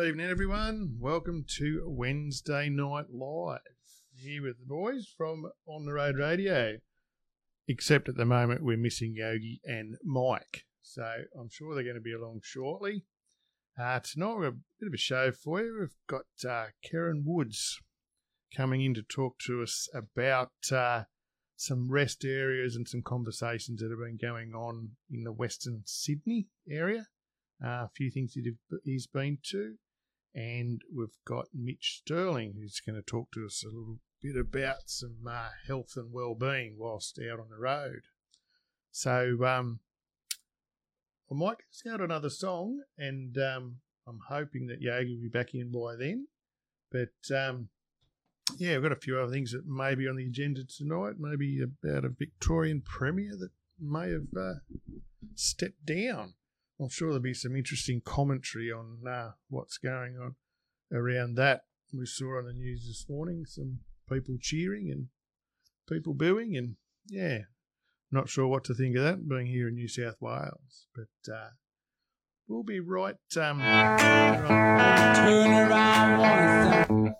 Good evening, everyone. Welcome to Wednesday Night Live. Here with the boys from On the Road Radio. Except at the moment, we're missing Yogi and Mike. So I'm sure they're going to be along shortly. Uh, tonight, we've got a bit of a show for you. We've got uh, Kieran Woods coming in to talk to us about uh, some rest areas and some conversations that have been going on in the Western Sydney area. Uh, a few things that he's been to. And we've got Mitch Sterling who's going to talk to us a little bit about some uh, health and well-being whilst out on the road. So um, I might scout another song, and um, I'm hoping that Yogi will be back in by then. But um, yeah, we've got a few other things that may be on the agenda tonight. Maybe about a Victorian premier that may have uh, stepped down. I'm sure there'll be some interesting commentary on uh, what's going on around that. We saw on the news this morning some people cheering and people booing, and yeah, not sure what to think of that being here in New South Wales. But uh, we'll be right. Um, turn around.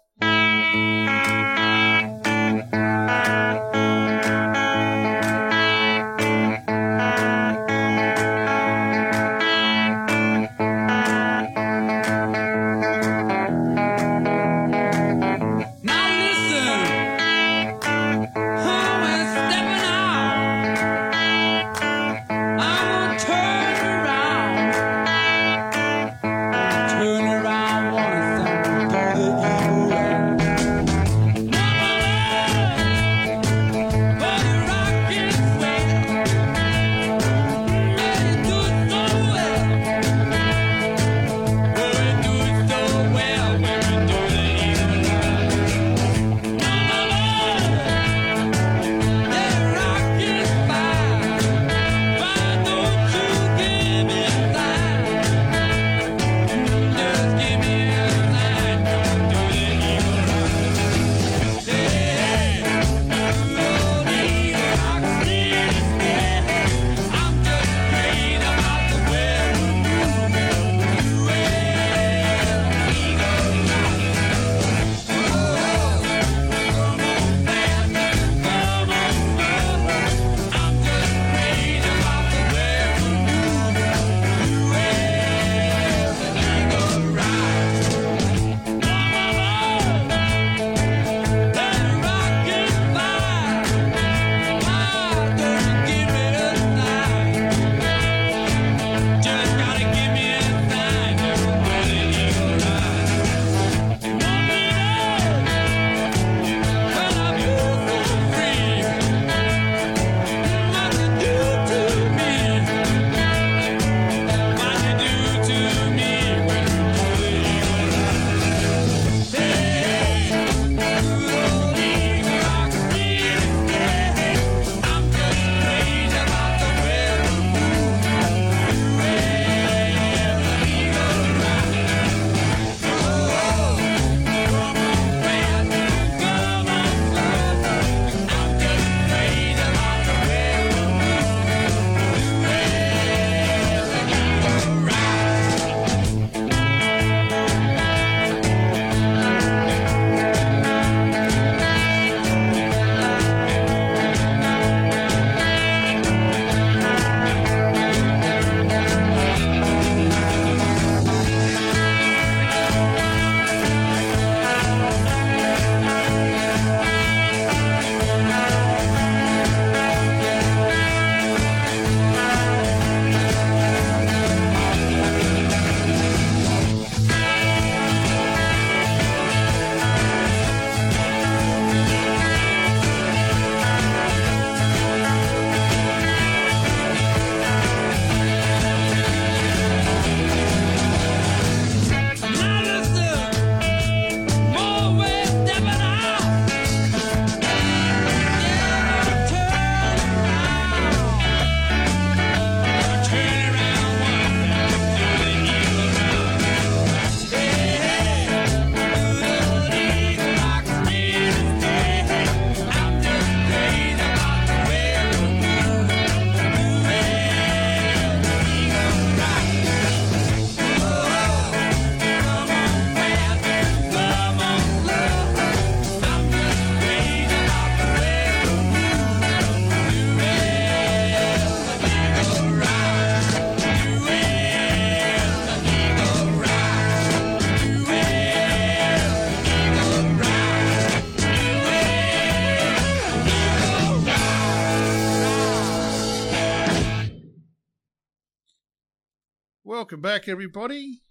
Welcome back, everybody.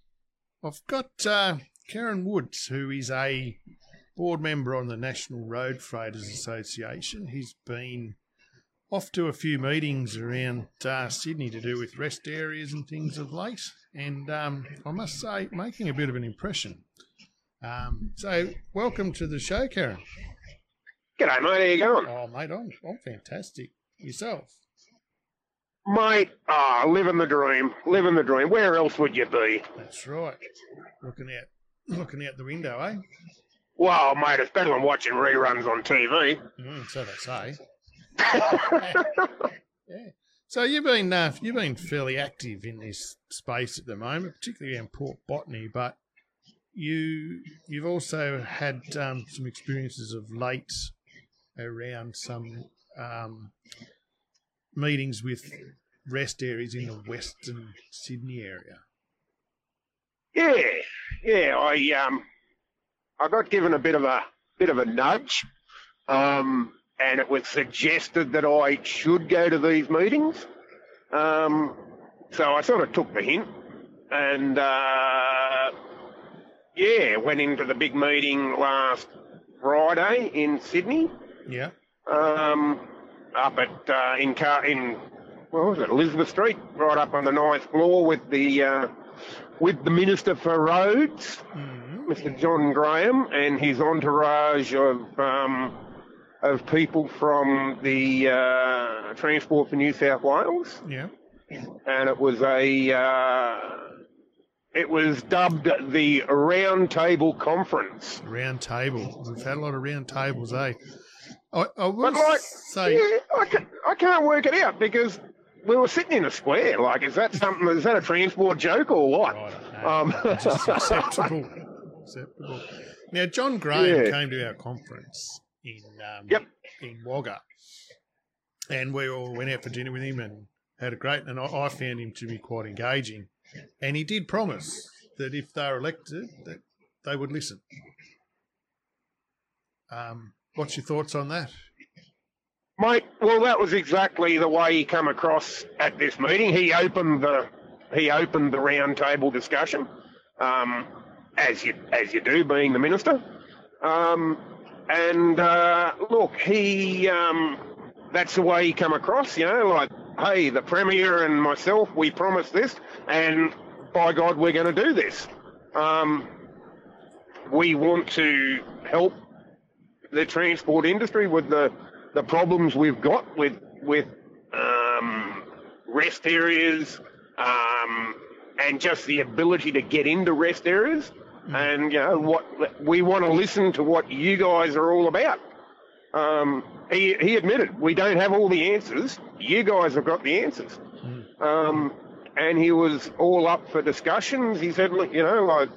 I've got uh, Kieran Woods, who is a board member on the National Road Freighters Association. He's been off to a few meetings around uh, Sydney to do with rest areas and things of late, and um, I must say, making a bit of an impression. Um, so, welcome to the show, Kieran. G'day, mate. How you going? Oh, mate, I'm, I'm fantastic. Yourself? Mate, ah, living the dream. Living the dream. Where else would you be? That's right. Looking out, looking out the window, eh? Well, mate, it's better than watching reruns on TV. Mm, so they say. yeah. So you've been uh, you've been fairly active in this space at the moment, particularly in port botany. But you you've also had um, some experiences of late around some um, meetings with rest areas in the Western Sydney area. Yeah, yeah. I um, I got given a bit of a bit of a nudge, um, and it was suggested that I should go to these meetings. Um, so I sort of took the hint, and uh, yeah, went into the big meeting last Friday in Sydney. Yeah. Um, up at uh, in car in what was it Elizabeth Street, right up on the ninth floor with the uh, with the Minister for Roads, Mm-hmm. Mr. John Graham, and his entourage of um, of people from the uh, Transport for New South Wales, Yeah. and it was a uh, it was dubbed the Round Table Conference. Round table. We've had a lot of round tables, eh? I, I will like, say, yeah, I, ca- I can't work it out because we were sitting in a square. Like, is that something? Is that a transport joke or what? I don't know. Um, It's just acceptable. acceptable. Now, John Graham Yeah. came to our conference in um, Yep. in Wagga, and we all went out for dinner with him and had a great. And I, I found him to be quite engaging, and he did promise that if they're elected, that they would listen. Um, what's your thoughts on that? Mate, well, that was exactly the way he come across at this meeting. He opened the he opened the round table discussion, um, as you as you do, being the minister. Um, and uh, look, he um, that's the way he come across. You know, like, hey, the premier and myself, we promised this, and by God, we're going to do this. Um, we want to help the transport industry with the the problems we've got with with um, rest areas um, and just the ability to get into rest areas. And you know what we want to listen to what you guys are all about. Um, he he admitted we don't have all the answers. You guys have got the answers. Um, and he was all up for discussions. He said, look, you know, like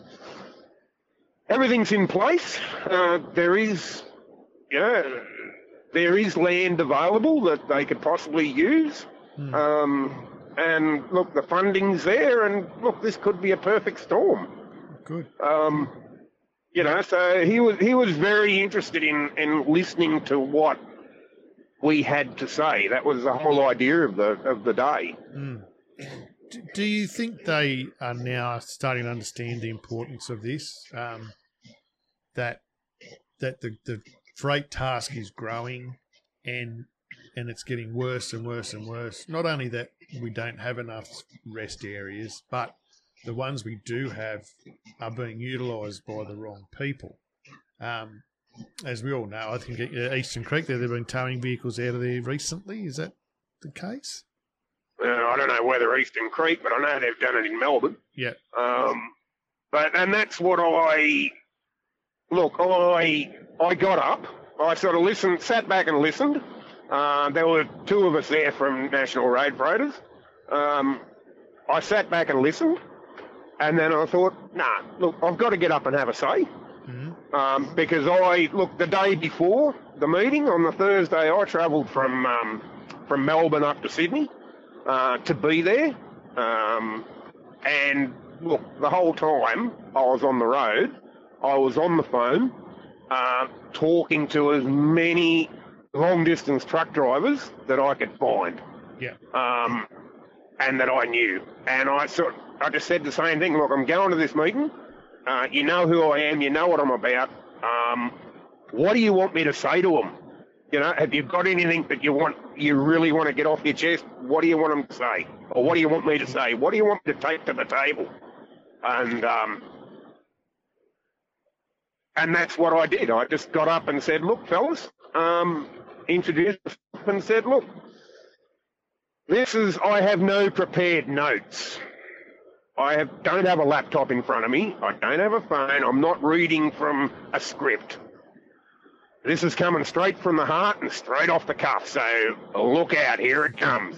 everything's in place. Uh, there is, know, there is land available that they could possibly use. Hmm. Um, and look, the funding's there, and look, this could be a perfect storm. Good. Um, you know, so he was he was very interested in in listening to what we had to say. That was the whole idea of the of the day. Mm. Do you think they are now starting to understand the importance of this? Um, that that the, the freight task is growing, and and it's getting worse and worse and worse. Not only that we don't have enough rest areas, but the ones we do have are being utilised by the wrong people. Um, as we all know, I think at Eastern Creek there they've been towing vehicles out of there recently. Is that the case? Uh, I don't know whether Eastern Creek, but I know they've done it in Melbourne. Yeah. Um, but and that's what I look. I I got up. I sort of listened, sat back and listened. Uh, there were two of us there from National Road Freighters. Um, I sat back and listened, and then I thought, nah, look, I've got to get up and have a say. Mhm. Um, because I look the day before the meeting on the Thursday, I travelled from um, from Melbourne up to Sydney uh, to be there. Um, and look, the whole time I was on the road, I was on the phone uh, talking to as many long distance truck drivers that I could find Yeah. um, and that I knew. And I sort I just said the same thing. Look, I'm going to this meeting. Uh, you know who I am. You know what I'm about. Um, what do you want me to say to them? You know, have you got anything that you want, you really want to get off your chest? What do you want them to say, or what do you want me to say? What do you want me to take to the table? And um, and that's what I did. I just got up and said, "Look, fellas," um, introduced and said, "Look, this is. I have no prepared notes. I have, don't have a laptop in front of me. I don't have a phone. I'm not reading from a script. This is coming straight from the heart and straight off the cuff. So look out, here it comes."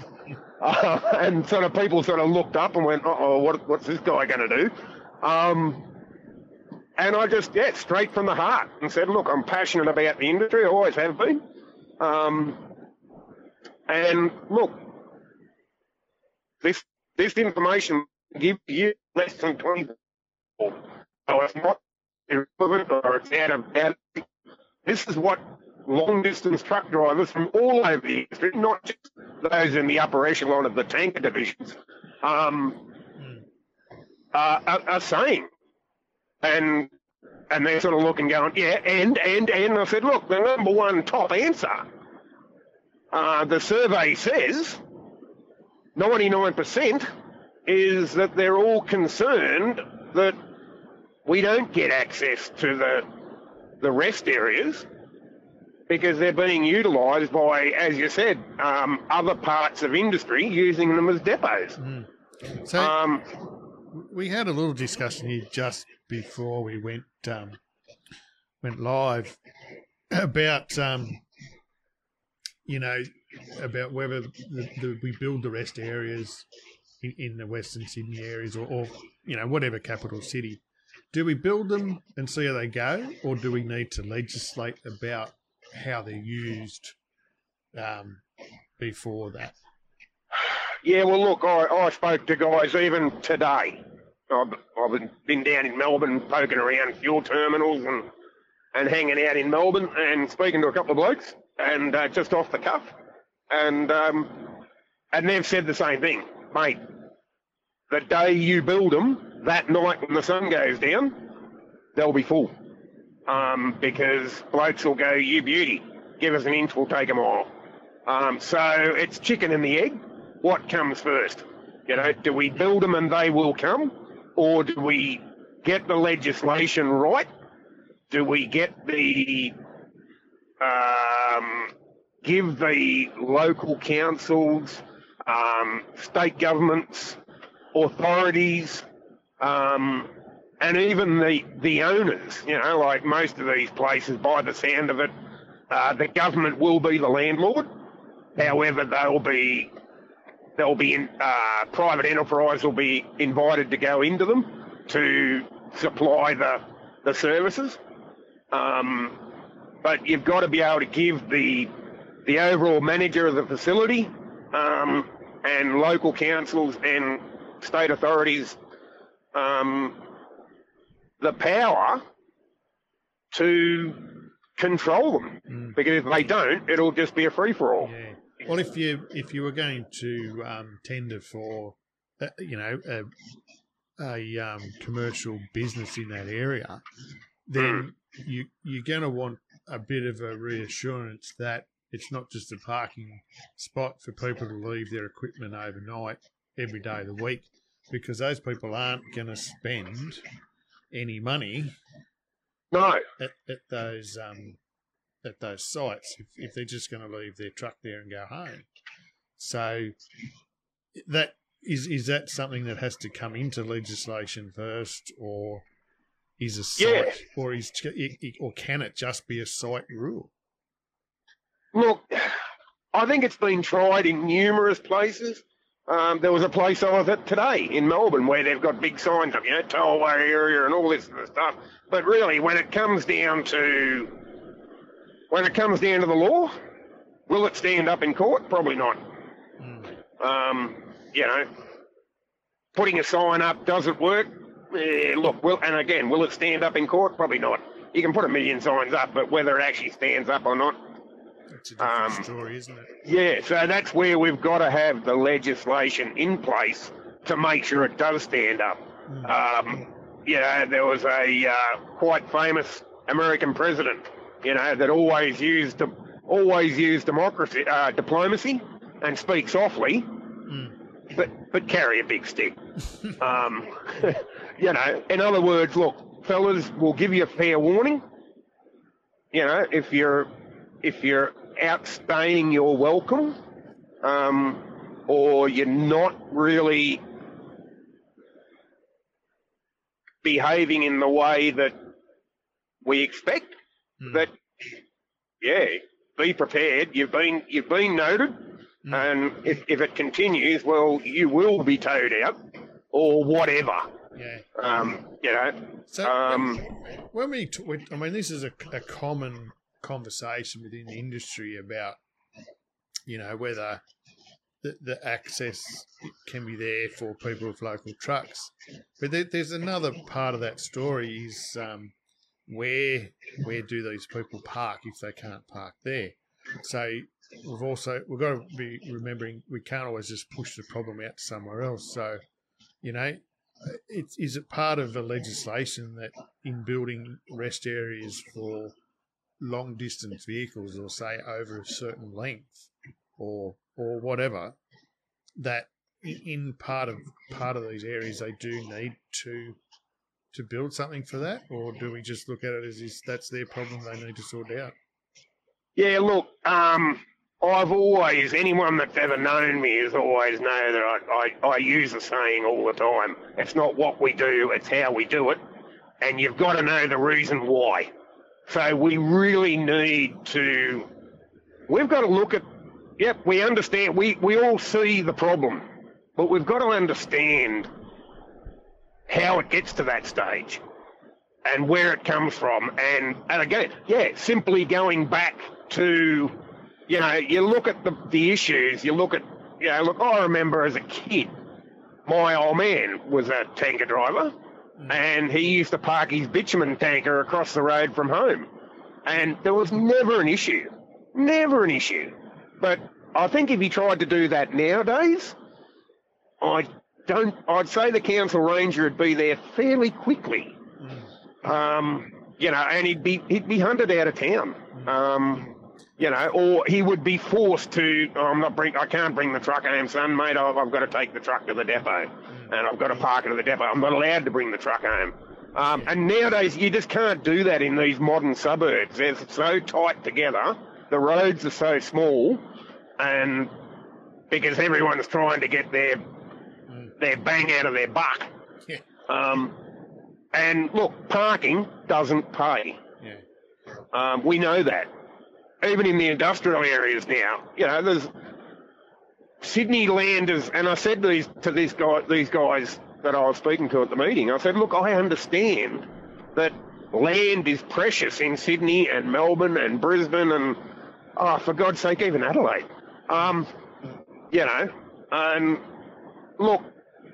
Uh, and sort of people sort of looked up and went, "Oh, what, what's this guy going to do?" Um, and I just, yeah, straight from the heart and said, look, I'm passionate about the industry, I always have been. Um, and look, this this information gives you less than 20 So it's not irrelevant or it's out of, out of This is what long distance truck drivers from all over the industry, not just those in the upper echelon of the tanker divisions, um, uh, are, are saying and and they're sort of look looking, going, yeah, and and and I said, look, the number one top answer, uh, the survey says, ninety nine percent, is that they're all concerned that we don't get access to the the rest areas because they're being utilised by, as you said, um, other parts of industry using them as depots. Mm. So um, we had a little discussion here just before we went um, went live about um, you know about whether the, the, we build the rest areas in, in the Western Sydney areas or, or, you know whatever capital city. Do we build them and see how they go, or do we need to legislate about how they're used um, before that? Yeah, well, look, I, I spoke to guys even today I've, I've been down in Melbourne poking around fuel terminals and and hanging out in Melbourne and speaking to a couple of blokes and uh, just off the cuff, and um, and they've said the same thing, mate. The day you build them, that night when the sun goes down, they'll be full, um, because blokes will go, "You beauty, give us an inch, we'll take a mile." Um, so it's chicken and the egg. What comes first? You know, do we build them and they will come, or do we get the legislation right? Do we get the um, give the local councils, um, state governments, authorities, um, and even the the owners? You know, like most of these places, by the sound of it, uh, the government will be the landlord. However, they'll be there'll be in, uh, private enterprise will be invited to go into them to supply the the services. Um, but you've got to be able to give the the overall manager of the facility um, and local councils and state authorities um, the power to control them. Mm. Because if they don't, it'll just be a free for all. Yeah. Well, if you if you were going to um, tender for, uh, you know, a, a um, commercial business in that area, then you you're going to want a bit of a reassurance that it's not just a parking spot for people to leave their equipment overnight every day of the week, because those people aren't going to spend any money. No. At, at those um, at those sites if, if they're just going to leave their truck there and go home. So that is is that something that has to come into legislation first, or is a site, yeah. or is or can it just be a site rule? Look, I think it's been tried in numerous places. Um, there was a place I was at today in Melbourne where they've got big signs up, you know, tollway area and all this sort of stuff. But really, when it comes down to when it comes down to the law, will it stand up in court? Probably not. Mm. Um, you know, putting a sign up does it work? Eh, look, will and again, will it stand up in court? Probably not. You can put a million signs up, but whether it actually stands up or not, it's a different um, story, isn't it? Yeah, so that's where we've got to have the legislation in place to make sure it does stand up. Mm. Um, you know, there was a uh, quite famous American president, you know, that always used always used democracy, uh, diplomacy, and speak softly, Mm. but but carry a big stick. um, you know, in other words, look, fellas, we'll give you a fair warning. You know, if you're if you're outstaying your welcome, um, or you're not really behaving in the way that we expect, Mm. that yeah, be prepared. You've been you've been noted, Mm. and if, if it continues, well, you will be towed out or whatever. yeah. Um, you know, So um, when we, t- we, I mean, this is a, a common conversation within the industry about, you know, whether the, the access can be there for people with local trucks. But there, there's another part of that story is um, where where do these people park if they can't park there? So we've also we've got to be remembering we can't always just push the problem out somewhere else. So you know, it's, is it part of the legislation that in building rest areas for long distance vehicles or say over a certain length or or whatever that in, in part of part of these areas they do need to to build something for that or do we just look at it as is that's their problem they need to sort out yeah. Look, um, I've always anyone that's ever known me has always know that I, I, I use the saying all the time. It's not what we do; it's how we do it, and you've got to know the reason why. So we really need to. We've got to look at. Yep, we understand. We we all see the problem, but we've got to understand how it gets to that stage and where it comes from. And, and again, yeah, simply going back to, you know, you look at the, the issues, you look at, you know, look, I remember as a kid, my old man was a tanker driver hmm. and he used to park his bitumen tanker across the road from home. And there was never an issue. Never an issue. But I think if he tried to do that nowadays, I don't, I'd say the council ranger would be there fairly quickly. Um, you know, and he'd be, he'd be hunted out of town. Um, you know, or he would be forced to. Oh, I'm not bring. I can't bring the truck home, son, mate. I've, I've got to take the truck to the depot, and I've got to park it at the depot. I'm not allowed to bring the truck home. Um, and nowadays, you just can't do that in these modern suburbs. They're so tight together. The roads are so small, and because everyone's trying to get their their bang out of their buck. Yeah. Um, and look, parking doesn't pay. yeah Um, we know that. Even in the industrial areas now, you know, there's Sydney landers, and I said these to these guy, these guys that I was speaking to at the meeting. I said, look, I understand that land is precious in Sydney and Melbourne and Brisbane and, oh, for God's sake, even Adelaide. Um, you know, and look,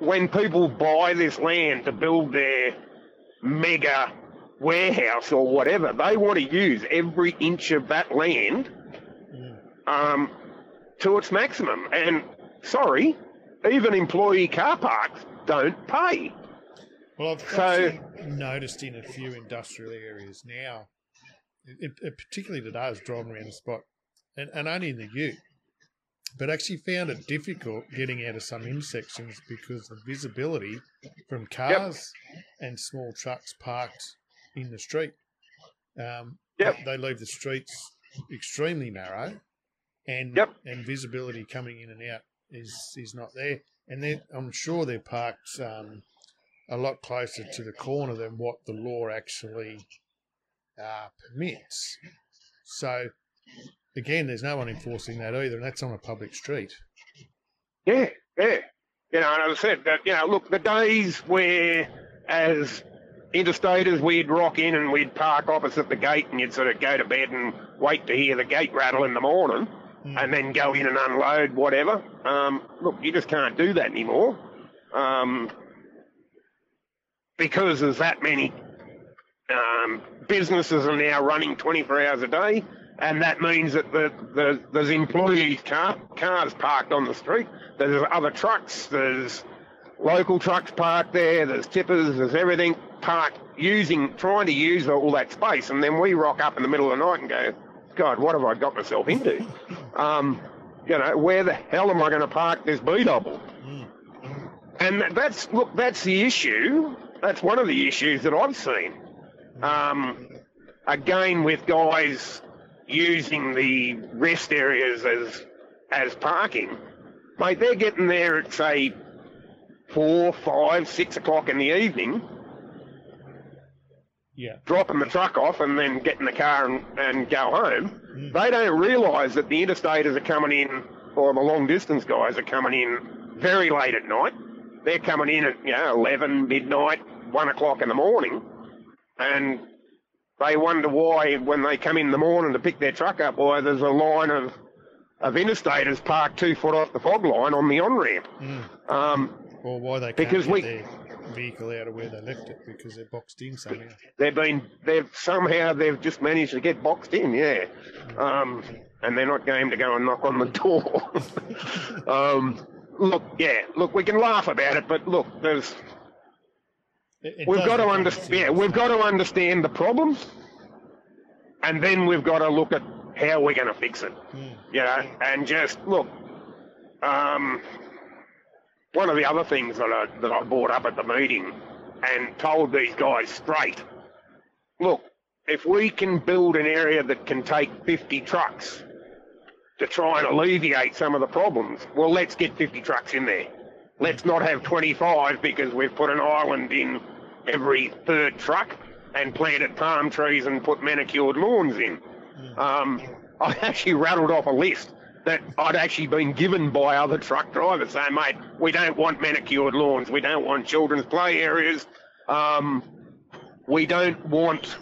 when people buy this land to build their mega warehouse or whatever, they want to use every inch of that land um, to its maximum. And sorry, even employee car parks don't pay. Well, I've So- noticed in a few industrial areas now, it, it, particularly today, I was driving around the spot, and, and only in the Ute, but actually found it difficult getting out of some intersections because the visibility from cars and small trucks parked in the street. Um, Yep. They leave the streets extremely narrow, and Yep. and visibility coming in and out is is not there. And I'm sure they're parked um, a lot closer to the corner than what the law actually uh, permits. So, again, there's no one enforcing that either, and that's on a public street. Yeah, yeah. You know, and as I said, that, you know, look, the days where as interstaters we'd rock in and we'd park opposite the gate and you'd sort of go to bed and wait to hear the gate rattle in the morning Mm. and then go in and unload whatever. Um, look, you just can't do that anymore. Um, because there's that many um, businesses are now running 24 hours a day, and that means that the, the, there's employees' car, cars parked on the street. There's other trucks. There's local trucks parked there. There's tippers. There's everything parked using, trying to use all that space. And then we rock up in the middle of the night and go, God, what have I got myself into? Um, you know, where the hell am I going to park this B double? And that's look, that's the issue. That's one of the issues that I've seen. Um, again, with guys using the rest areas as as parking, mate, they're getting there at say four, five, six o'clock in the evening, Yeah. dropping the truck off and then getting the car and, and go home. Mm. They don't realise that the interstaters are coming in, or the long distance guys are coming in very late at night. They're coming in at you know eleven, midnight, one o'clock in the morning, and they wonder why when they come in the morning to pick their truck up, why there's a line of of interstaters parked two foot off the fog line on the on ramp. Um, Or why they can't Because get we- their vehicle out of where they left it because they're boxed in somehow. they've been they've somehow they've just managed to get boxed in, yeah. Um, and they're not game to go and knock on the door. um, look, yeah, look, we can laugh about it, but look, there's It- it we've got to understand. Yeah, we've got to understand the problems, and then we've got to look at how we're going to fix it. You know, and just look. Um, one of the other things that I that I brought up at the meeting and told these guys straight. Look, if we can build an area that can take 50 trucks to try and alleviate some of the problems, well, let's get 50 trucks in there. Let's not have 25 because we've put an island in every third truck and planted palm trees and put manicured lawns in. Um, I actually rattled off a list that I'd actually been given by other truck drivers saying, mate, we don't want manicured lawns, we don't want children's play areas, um, we don't want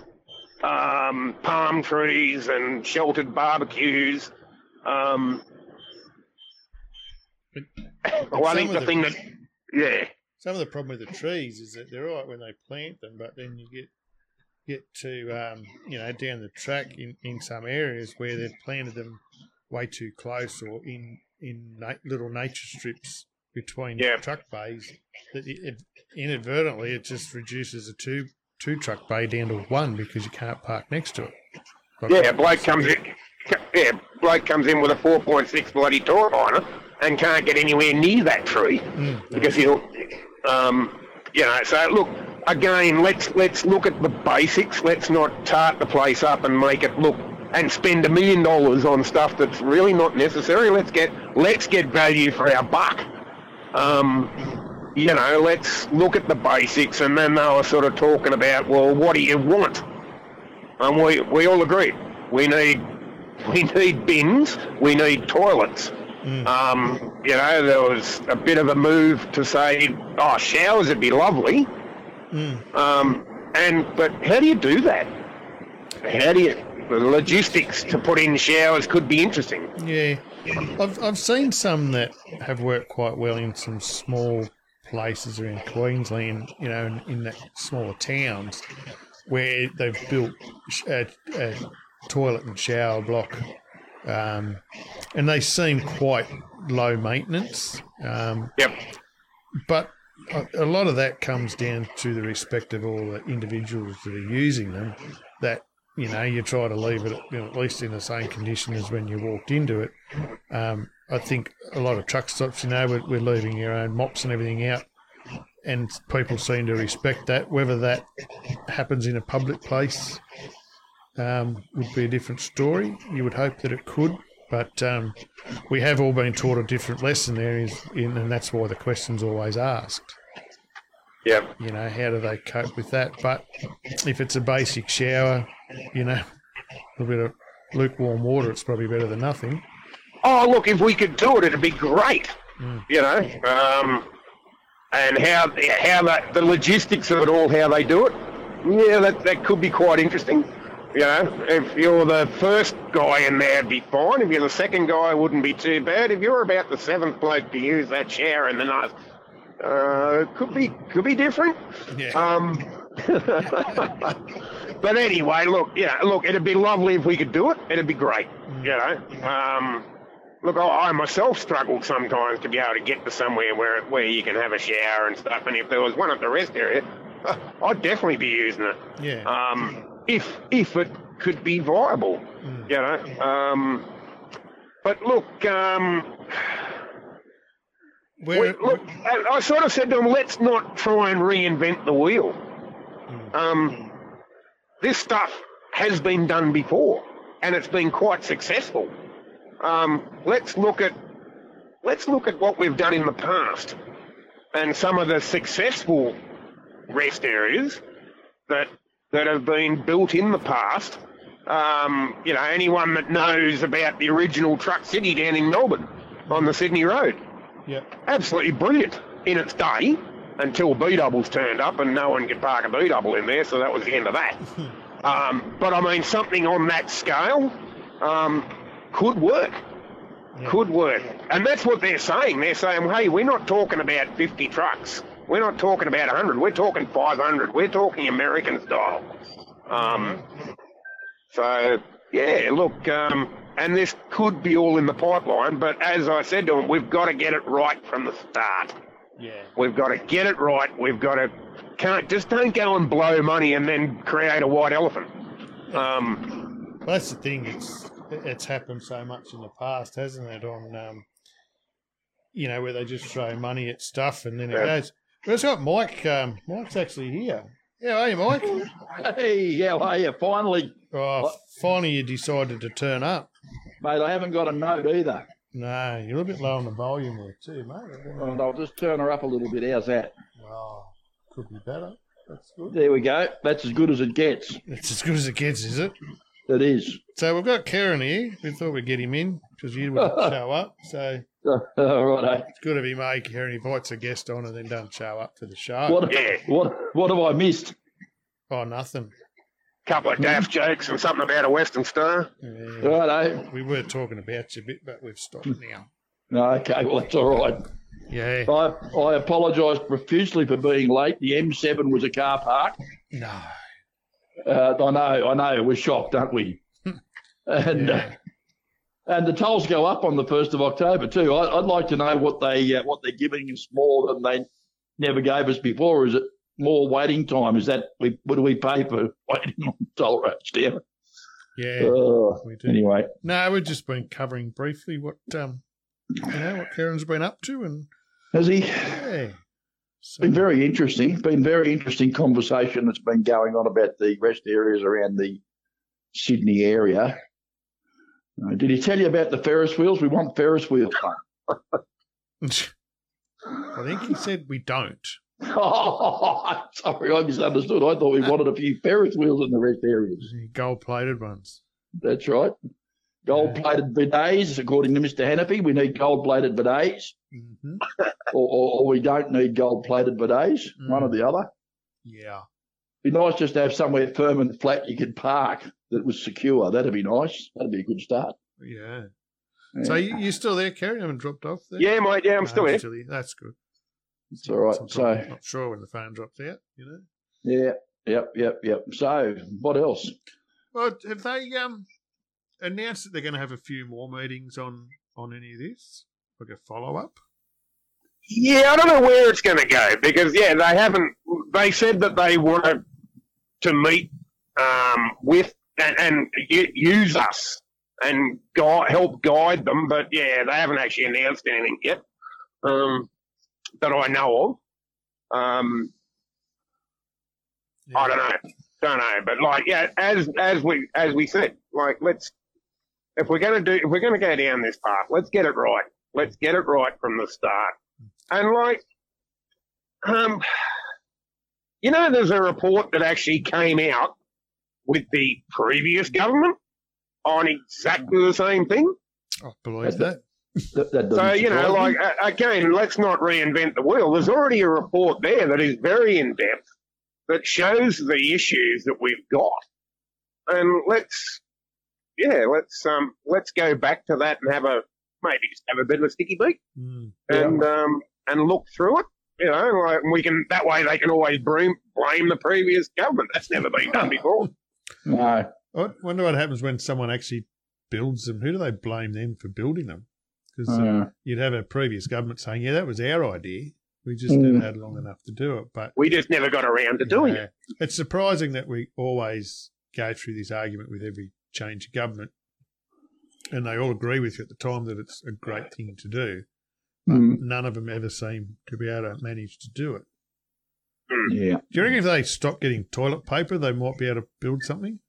um, palm trees and sheltered barbecues. Um, But well, I think the the- thing that, yeah, Some of the problem with the trees is that they're all right when they plant them, but then you get get to um, you know down the track in, in some areas where they've planted them way too close or in in na- little nature strips between Yeah. truck bays that it, it, inadvertently it just reduces a two two truck bay down to one because you can't park next to it. Like- yeah, bloke comes in, yeah, Blake comes in with a 4.6 bloody Tautliner and can't get anywhere near that tree. Mm, because he'll, um, you know. So look, again, let's let's look at the basics. Let's not tart the place up and make it look and spend a million dollars on stuff that's really not necessary. Let's get let's get value for our buck. Um, you know, let's look at the basics, and then they were sort of talking about, well, what do you want? And we we all agreed we need we need bins, we need toilets. Um, you know, there was a bit of a move to say, oh, showers would be lovely. Um, and but how do you do that? How do you? The logistics to put in showers could be interesting. Yeah, I've I've seen some that have worked quite well in some small places around Queensland, you know, in, in that smaller towns where they've built a, a toilet and shower block, um, and they seem quite low maintenance. Um, Yep. but a, a lot of that comes down to the respect of all the individuals that are using them. That you know, you try to leave it you know, at least in the same condition as when you walked into it. Um, I think a lot of truck stops, you know, we're, we're leaving our own mops and everything out, and people seem to respect that. Whether that happens in a public place um, would be a different story. You would hope that it could, but um, we have all been taught a different lesson there, is in, and that's why the question's always asked. Yep. You know, how do they cope with that? But if it's a basic shower, you know, a bit of lukewarm water, it's probably better than nothing. Oh, look, if we could do it, it'd be great. You know, um, and how how that the logistics of it all, how they do it. Yeah, that that could be quite interesting. You know, if you're the first guy in there, it'd be fine. If you're the second guy, it wouldn't be too bad. If you're about the seventh bloke to use that shower in the night, uh, could be could be different. Yeah. Um, but anyway, look, yeah, look, it'd be lovely if we could do it. It'd be great, you know. Um, look, I, I myself struggled sometimes to be able to get to somewhere where where you can have a shower and stuff. And if there was one at the rest area, I'd definitely be using it. Yeah. Um, if if it could be viable, Mm. you know. Um, but look, um, we, look, I, I sort of said to them, let's not try and reinvent the wheel. Mm. Um, this stuff has been done before, and it's been quite successful. Um, let's look at let's look at what we've done in the past, and some of the successful rest areas that that have been built in the past. Um, you know, anyone that knows about the original Truck City down in Melbourne on the Sydney Road, Yep. absolutely brilliant in its day until B doubles turned up and no one could park a B double in there, so that was the end of that. um, but I mean, something on that scale um, could work. Yeah. Could work. And that's what they're saying. They're saying, hey, we're not talking about 50 trucks. We're not talking about 100. We're talking 500. We're talking American style. Um, so, yeah, look, um, and this could be all in the pipeline, but as I said to them, we've got to get it right from the start. Yeah. We've got to get it right. We've got to can't just don't go and blow money and then create a white elephant. Um, Well, that's the thing. It's it's happened so much in the past, hasn't it? On um, you know, where they just throw money at stuff and then it Yeah. goes. Well, it's got Mike. Um, Mike's actually here. How are you, Mike? Hey, how are you? Finally, Oh, finally you decided to turn up. mate, I haven't got a note either. No, you're a bit low on the volume there too, mate. And I'll just turn her up a little bit. How's that? Oh, could be better. That's good. There we go. That's as good as it gets. It's as good as it gets, is it? It is. So we've got Kieran here. We thought we'd get him in because you wouldn't show up. So All right. it's good of him, mate. he invites a guest on and then doesn't show up to the show. eh? What, Yeah. what, what have I missed? Oh, nothing. A couple of daft jokes and something about a Western Star. Yeah. Righto. We were talking about you a bit, but we've stopped now. No, okay, well, that's all right. Yeah. I, I apologise profusely for being late. The M7 was a car park. No. Uh, I know, I know. We're shocked, aren't we? and Yeah. And the tolls go up on the first of October too. I, I'd like to know what they uh, what they're giving us more than they never gave us before. Is it more waiting time? Is that we what do we pay for waiting on toll roads down? Yeah. Uh, We do. anyway, No, we've just been covering briefly what um, you know, what Kieran's been up to, and has he? yeah. So, Been very interesting. Been very interesting conversation that's been going on about the rest areas around the Sydney area. Uh, did he tell you about the Ferris wheels? We want Ferris wheels. I think he said we don't. Oh, sorry, I misunderstood. I thought we wanted a few Ferris wheels in the rest areas. Gold plated ones. That's right. Gold plated bidets, according to Mr. Hannafy, we need gold plated bidets, hmm or, or, or we don't need gold plated bidets, one or the other. Yeah. Be nice just to have somewhere firm and flat you could park that was secure. That'd be nice. That'd be a good start. Yeah. Yeah. So you, you're still there, Kieran? You haven't dropped off there? Yeah, mate. Yeah, I'm No, still you're here. That's good. It's all right. Sometimes So, I'm not sure when the phone drops out, you know. yeah, yep, yep, yep. So, what else? Well, have they um announced that they're going to have a few more meetings on on any of this, like a follow up? Yeah, I don't know where it's going to go because yeah, they haven't. They said that they wanted to meet um, with and, and use us and gui- help guide them, but yeah, they haven't actually announced anything yet um, that I know of. Um, I don't know, don't know, but like yeah, as as we as we said, like let's if we're to do if we're to go down this path, let's get it right. Let's get it right from the start. And like, um, you know, there's a report that actually came out with the previous government on exactly the same thing. I believe that. That, that So you know, surprise like again, let's not reinvent the wheel. There's already a report there that is very in depth that shows the issues that we've got, and let's, yeah, let's um, let's go back to that and have a maybe just have a bit of a sticky beat Mm. and um, and look through it. You know, like we can that way they can always blame blame the previous government. That's never been done before. no. I wonder what happens when someone actually builds them. Who do they blame them for building them? because Uh, you'd have a previous government saying, "Yeah, that was our idea. We just Mm. never had long enough to do it." But We just never got around to doing yeah, it. it's surprising that we always go through this argument with every change of government, and they all agree with you at the time that it's a great thing to do. Mm, None of them ever seem to be able to manage to do it. yeah. Do you reckon if they stop getting toilet paper, they might be able to build something?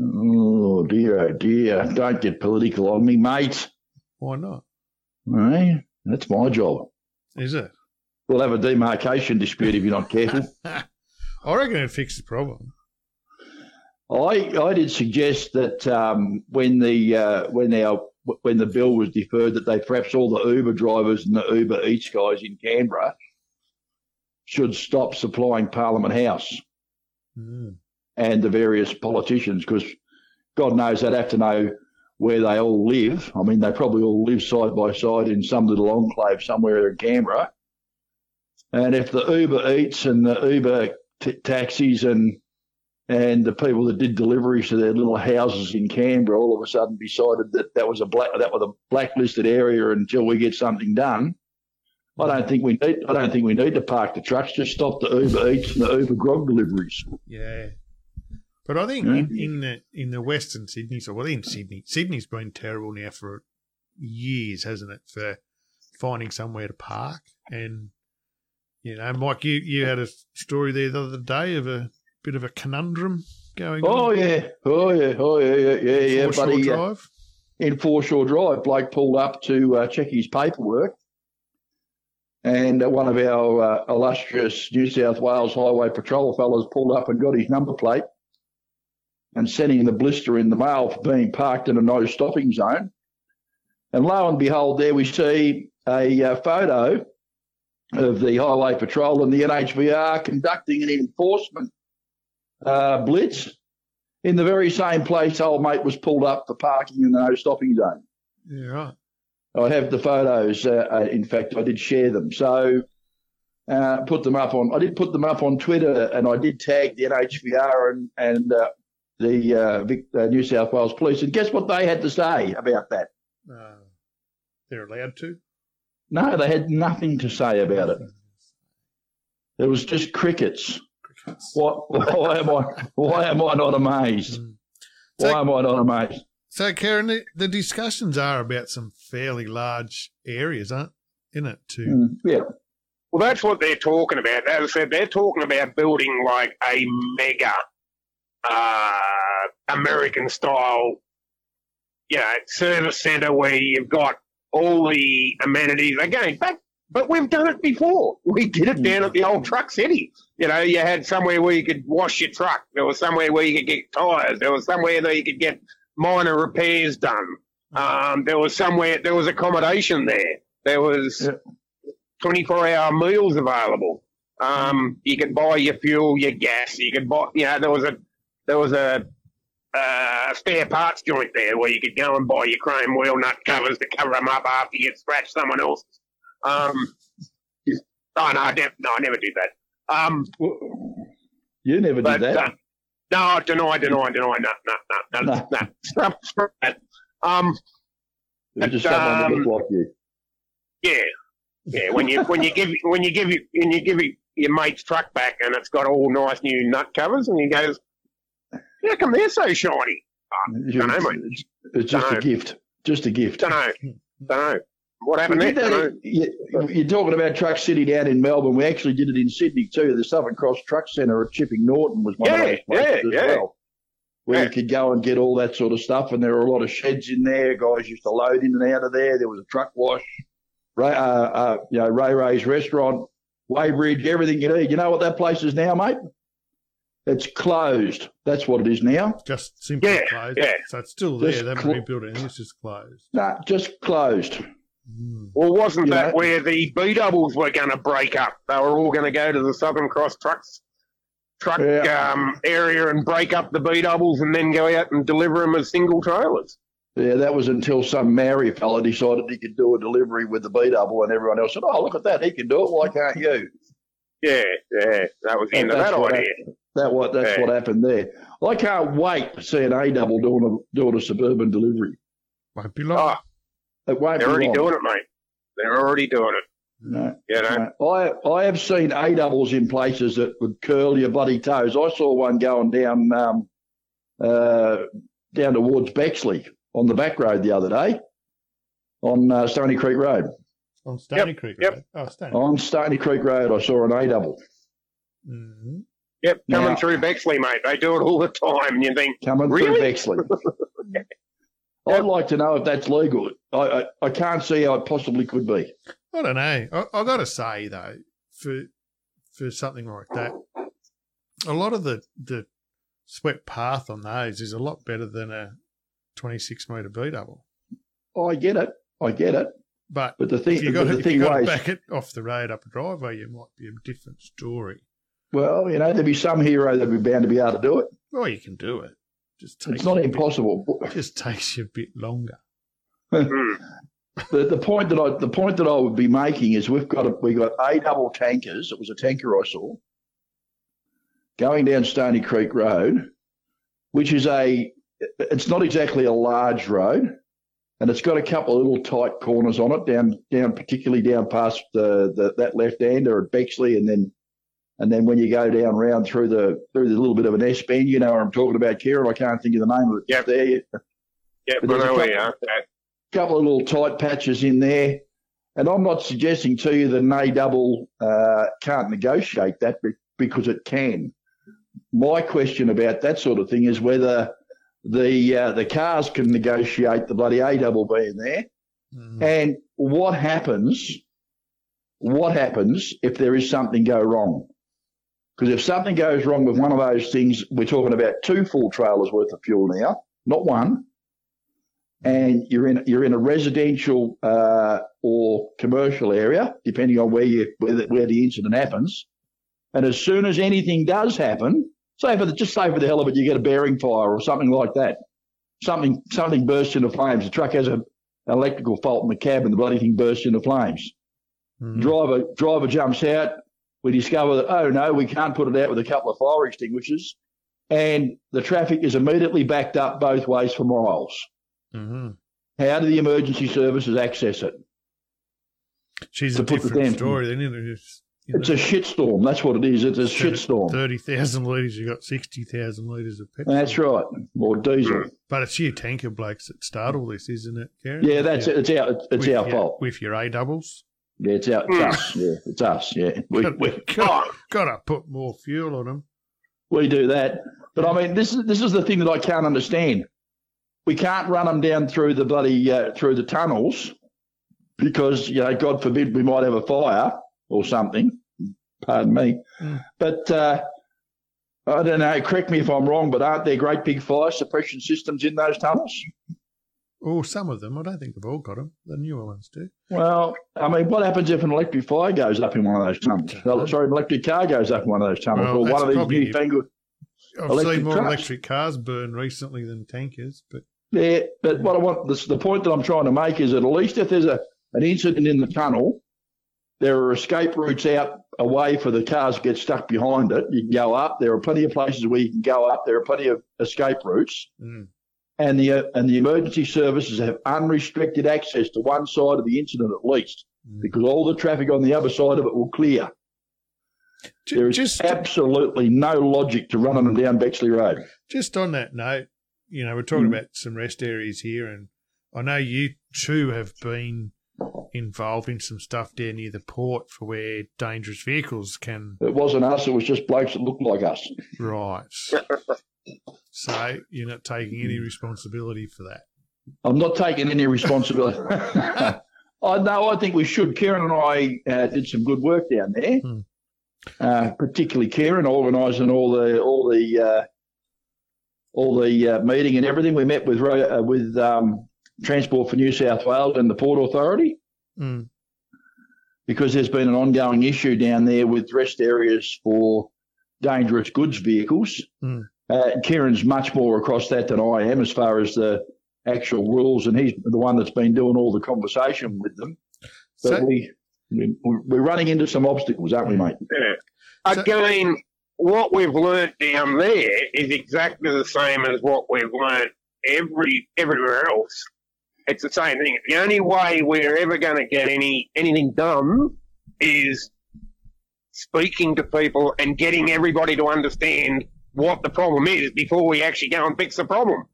Oh dear, oh dear! Don't get political on me, mate. Why not? Eh? That's my job. Is it? We'll have a demarcation dispute if you're not careful. I reckon it'd fix the problem. I I did suggest that um, when the uh, when our when the bill was deferred, that they perhaps all the Uber drivers and the Uber Eats guys in Canberra should stop supplying Parliament House Mm. and the various politicians, because God knows they'd have to know where they all live. I mean, they probably all live side by side in some little enclave somewhere in Canberra. And if the Uber Eats and the Uber t- taxis and and the people that did deliveries to their little houses in Canberra all of a sudden decided that that was a black that was a blacklisted area until we get something done. I don't think we need. I don't think we need to park the trucks. Just stop the Uber Eats and the Uber grog deliveries. Yeah. But I think Yeah. in, in the in the Western Sydney, so well in Sydney, Sydney's been terrible now for years, hasn't it? For finding somewhere to park, and you know, Mike, you you had a story there the other day of a bit of a conundrum going Oh on. yeah, oh yeah, oh yeah, yeah, yeah, yeah. Foreshore Buddy, uh, Drive. in Foreshore Drive, Blake pulled up to uh, check his paperwork, and uh, one of our uh, illustrious New South Wales Highway Patrol fellas pulled up and got his number plate, and sent him the blister in the mail for being parked in a no stopping zone. And lo and behold, there we see a uh, photo of the Highway Patrol and the NHVR conducting an enforcement uh, blitz in the very same place old mate was pulled up for parking in the no stopping zone. Yeah, right. I have the photos. Uh, uh, in fact, I did share them. So uh, put them up on. I did put them up on Twitter, and I did tag the NHVR and and uh, the uh, Vic, uh, New South Wales Police. And guess what they had to say about that? They're allowed to. No, they had nothing to say about it. It was just crickets. Crickets. What? Why am I? Why am I not amazed? Mm. Why am I not amazed? So, Kieran, the, the discussions are about some fairly large areas, aren't in it? To Mm, yeah. Well, that's what they're talking about. As I said, they're talking about building like a mega uh, American style, you know, service centre where you've got all the amenities. Again, back, but we've done it before. We did it down at the old Truck City. You know, you had somewhere where you could wash your truck. There was somewhere where you could get tyres. There was somewhere that you could get minor repairs done. Um, there was somewhere, there was accommodation there. There was 24 hour meals available. Um, you could buy your fuel, your gas. You could buy, you know, there was a, there was a, uh, spare parts joint there where you could go and buy your chrome wheel nut covers to cover them up after you scratch someone else's. Um, oh no, I no, I never did that. Um, You never but did that. uh, no, deny, deny, deny, no, no, no, no, No. no. Scrap, scrap that. Um, It was just someone that um, looked like you. Yeah, yeah. When you when you give when you give you when you give you, your mate's truck back and it's got all nice new nut covers and he goes, "How come they're so shiny?" You- dunno, mate. It's, just Dunno. a gift. Just a gift. Don't know, don't know. What We happened there? did that Dunno. in- you- You're talking about Truck City down in Melbourne. We actually did it in Sydney too. The Southern Cross Truck Centre at Chipping Norton was one of Yeah, those places yeah, as yeah. well. Where Yeah. you could go and get all that sort of stuff, and there were a lot of sheds in there. Guys used to load in and out of there. There was a truck wash, Ray, uh, uh, you know, Ray Ray's restaurant, Weybridge, everything you need. You know what that place is now, mate? It's closed. That's what it is now. just simply Yeah, closed. yeah. So it's still there. Just They haven't clo- rebuilt anything. It's just closed. Nah, just closed. Mm. Well, wasn't You that know- where the B doubles were going to break up? They were all going to go to the Southern Cross trucks truck Yeah. um, area and break up the B doubles and then go out and deliver them as single trailers. Yeah, that was until some Maori fella decided he could do a delivery with the B double, and everyone else said, "Oh, look at that, he can do it. Why can't you?" Yeah, yeah, that was the end of that what idea. That what that's Yeah. what happened there. I can't wait to see an A double doing a doing a suburban delivery. Won't be long. Oh, It won't They're be already long. doing it, mate. They're already doing it. No. You know. No. I I have seen A doubles in places that would curl your bloody toes. I saw one going down um, uh, down towards Bexley on the back road the other day on uh, Stony Creek Road. On Stony Creek. yep. Road. Oh, Stony. On Stony Creek Road, I saw an A double hmm Yep, coming Now- through Bexley, mate. They do it all the time. And you think, coming through Bexley. I'd like to know if that's legal. I, I I can't see how it possibly could be. I don't know. I, I got to say though, for for something like that, a lot of the the swept path on those is a lot better than a twenty six metre B double. Oh, I get it. I get it. But But the thing, if you got the thing you got to back it off the road up a driveway, you might be a different story. well, you know, there'd be some hero that'd be bound to be able to do it. Well, you can do it. Just takes It's not impossible. bit- just takes you a bit longer. The, the point that I the point that I would be making is we've got a, we got a double tankers. It was a tanker I saw going down Stony Creek Road, which is a it's not exactly a large road, and it's got a couple of little tight corners on it down down particularly down past the, the that left hander at Bexley, and then and then when you go down round through the through the little bit of an S bend, you know what I'm talking about, Kieran. I can't think of the name of it. Yep. There, yep, I But there's a couple- you are. Uh, couple of little tight patches in there. And I'm not suggesting to you that an A double uh, can't negotiate that because it can. My question about that sort of thing is whether the uh, the cars can negotiate the bloody A double being there, Mm. and what happens? What happens if there is something go wrong? Because if something goes wrong with one of those things, we're talking about two full trailers worth of fuel now, not one and you're in you're in a residential uh, or commercial area, depending on where you where the, where the incident happens. And as soon as anything does happen, say for the, just say for the hell of it, you get a bearing fire or something like that, something something bursts into flames. The truck has a, an electrical fault in the cab, and the bloody thing bursts into flames. Mm. Driver driver jumps out. We discover that oh no, we can't put it out with a couple of fire extinguishers, and the traffic is immediately backed up both ways for miles. Mhm. How do the emergency services access it? She's a put the different damn- story. Then it is. You It's a shitstorm. That's what it is. It's a shitstorm. Thirty thousand litres. You've got sixty thousand litres of petrol. That's right. Or diesel. But it's you tanker blokes that start all this, isn't it, Kieran? Yeah, that's it. It's our it's With our your- fault. with your A doubles. Yeah, it's our it's Mm. us. Yeah, it's us. Yeah, we, we got, got to put more fuel on them. we do that. But I mean, this is this is the thing that I can't understand. We can't run them down through the bloody uh, through the tunnels because you know, God forbid, we might have a fire or something. Pardon me, Mm. but uh, I don't know. Correct me if I'm wrong, but aren't there great big fire suppression systems in those tunnels? Oh, some of them. I don't think they've all got them. The newer ones do. Well, I mean, what happens if an electric fire goes up in one of those tunnels? Oh, sorry, an electric car goes up in one of those tunnels, Well, or one of these newfangled. I've Electric seen more trucks. electric cars burn recently than tankers, but Yeah, but what I want, this, the point that I'm trying to make is that at least if there's a an incident in the tunnel, there are escape routes out away for the cars to get stuck behind it. You can go up. There are plenty of places where you can go up. There are plenty of escape routes, mm, and the uh, and the emergency services have unrestricted access to one side of the incident at least, mm. because all the traffic on the other side of it will clear. Ju- There is just absolutely no logic to running them down Bexley Road. just on that note, you know, we're talking Mm. about some rest areas here, and I know you too have been involved in some stuff down near the port for where dangerous vehicles can It wasn't us; it was just blokes that looked like us. rise. so you're not taking any responsibility for that. I'm not taking any responsibility. I know. I think we should. Kieran and I uh, did some good work down there, Hmm. uh, particularly Kieran organising all the all the uh, all the uh, meeting and everything. We met with uh, with um, Transport for New South Wales and the Port Authority Mm. because there's been an ongoing issue down there with rest areas for dangerous goods vehicles. Hmm. Uh, Kieran's much more across that than I am as far as the actual rules, and he's the one that's been doing all the conversation with them. But So, we, we, we're running into some obstacles, aren't we, mate? Yeah. So- Again, what we've learnt down there is exactly the same as what we've learnt every everywhere else. it's the same thing. The only way we're ever going to get any anything done is speaking to people and getting everybody to understand what the problem is before we actually go and fix the problem.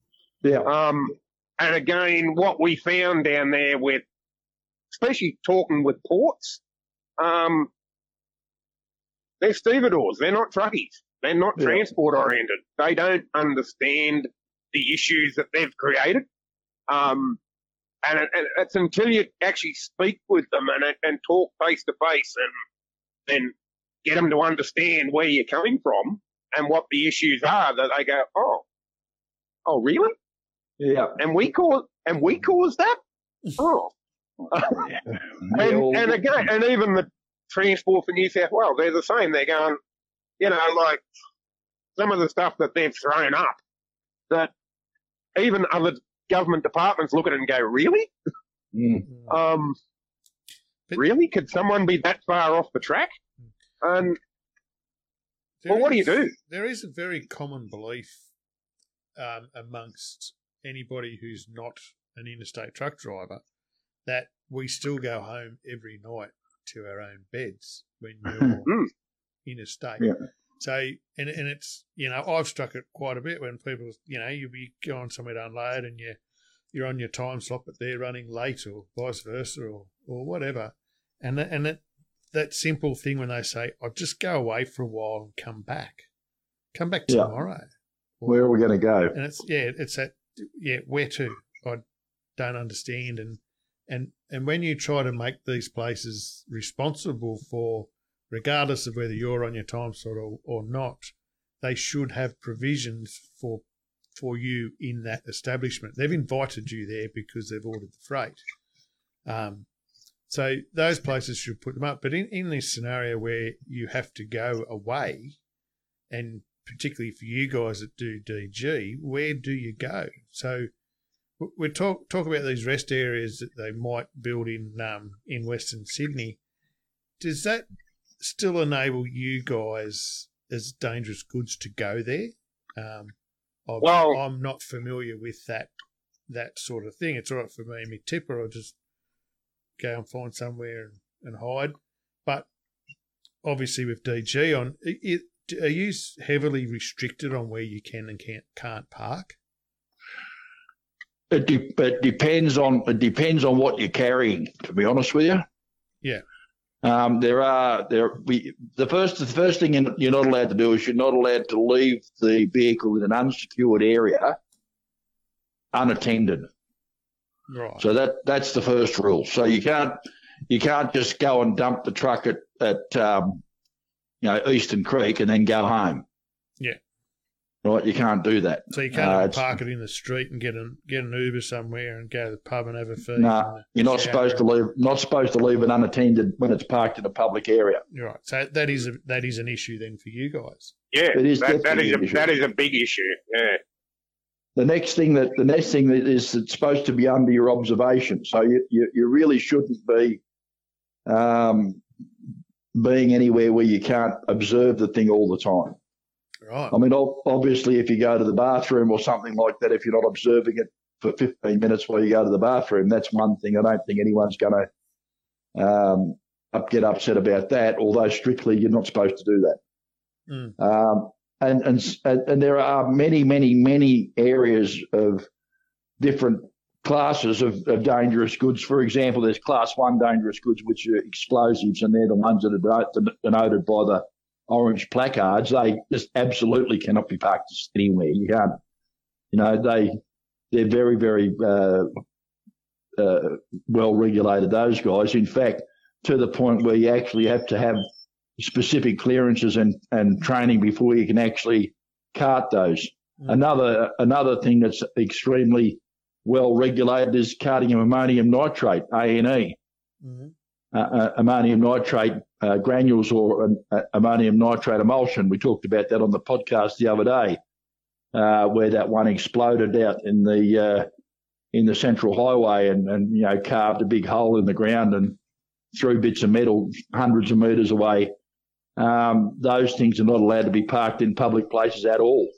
Yeah. Um, and again, what we found down there with, especially talking with ports, um, they're stevedores. They're not truckies. They're not Yeah. transport oriented. They don't understand the issues that they've created. Um, and it, it- it's until you actually speak with them and, and talk face to face and then get them to understand where you're coming from and what the issues are that they go, oh, oh, really? Yeah. And we cause, and we cause that? Oh. And, and again, and even the Transport for New South Wales, they're the same. They're going, you know, like some of the stuff that they've thrown up that even other government departments look at it and go, really? mm, Um, But- really? Could someone be that far off the track? And There Well, what do you do? There is a very common belief um, amongst anybody who's not an interstate truck driver that we still go home every night to our own beds when you're Mm. interstate. Yeah. So, and and it's you know I've struck it quite a bit when people you know you'll be going somewhere to unload and you you're on your time slot but they're running late or vice versa or or whatever, and and that that simple thing when they say I'll just go away for a while and come back, come back Yeah. tomorrow, where are we going to go? and it's yeah it's that yeah where to? I don't understand. And and and when you try to make these places responsible for regardless of whether you're on your time slot or, or not they should have provisions for for you in that establishment. They've invited you there because they've ordered the freight. Um, so those places should put them up but in, in this scenario where you have to go away and particularly for you guys that do DG, where do you go? So we talk talk about these rest areas that they might build in um, in Western Sydney. Does that still enable you guys as dangerous goods to go there? Um, I'm, Well- I'm not familiar with that that sort of thing. It's all right for me and tipper. I'll just go and find somewhere and, and hide. But obviously with DG on, it, it, are you heavily restricted on where you can and can't can't park? It, de- it depends on it depends on what you're carrying. To be honest with you. Yeah. Um, there are there we the first the first thing you're not allowed to do is you're not allowed to leave the vehicle in an unsecured area unattended. Right. So that that's the first rule. So you can't you can't just go and dump the truck at at um, you know Eastern Creek and then go home. Yeah. Right. You can't do that. So you can't Uh, even park it in the street and get an get an Uber somewhere and go to the pub and have a feed. Nah, You're not shower. supposed to leave not supposed to leave it unattended when it's parked in a public area. Right. So that is a, that is an issue then for you guys. yeah, It is that, that definitely is an a, issue. that is a big issue. Yeah. The next thing that the next thing that is it's supposed to be under your observation. So you you, you really shouldn't be um, being anywhere where you can't observe the thing all the time. Right. I mean, obviously, if you go to the bathroom or something like that, if you're not observing it for 15 minutes while you go to the bathroom, that's one thing. I don't think anyone's going to um, up, get upset about that. Although strictly, you're not supposed to do that. Mm. Um, and, and and there are many, many, many areas of different classes of, of dangerous goods. For example, there's class one dangerous goods, which are explosives, and they're the ones that are denoted by the orange placards. They just absolutely cannot be parked anywhere. You can't, you know, they they're very, very uh, uh, well regulated. Those guys, in fact, to the point where you actually have to have specific clearances and, and training before you can actually cart those. Mm. Another another thing that's extremely well regulated is carting of ammonium nitrate (ANE), Mhm. uh, uh, ammonium nitrate uh, granules or um, uh, ammonium nitrate emulsion. We talked about that on the podcast the other day, uh, where that one exploded out in the uh, in the central highway and, and you know carved a big hole in the ground and threw bits of metal hundreds of metres away. Um, those things are not allowed to be parked in public places at all.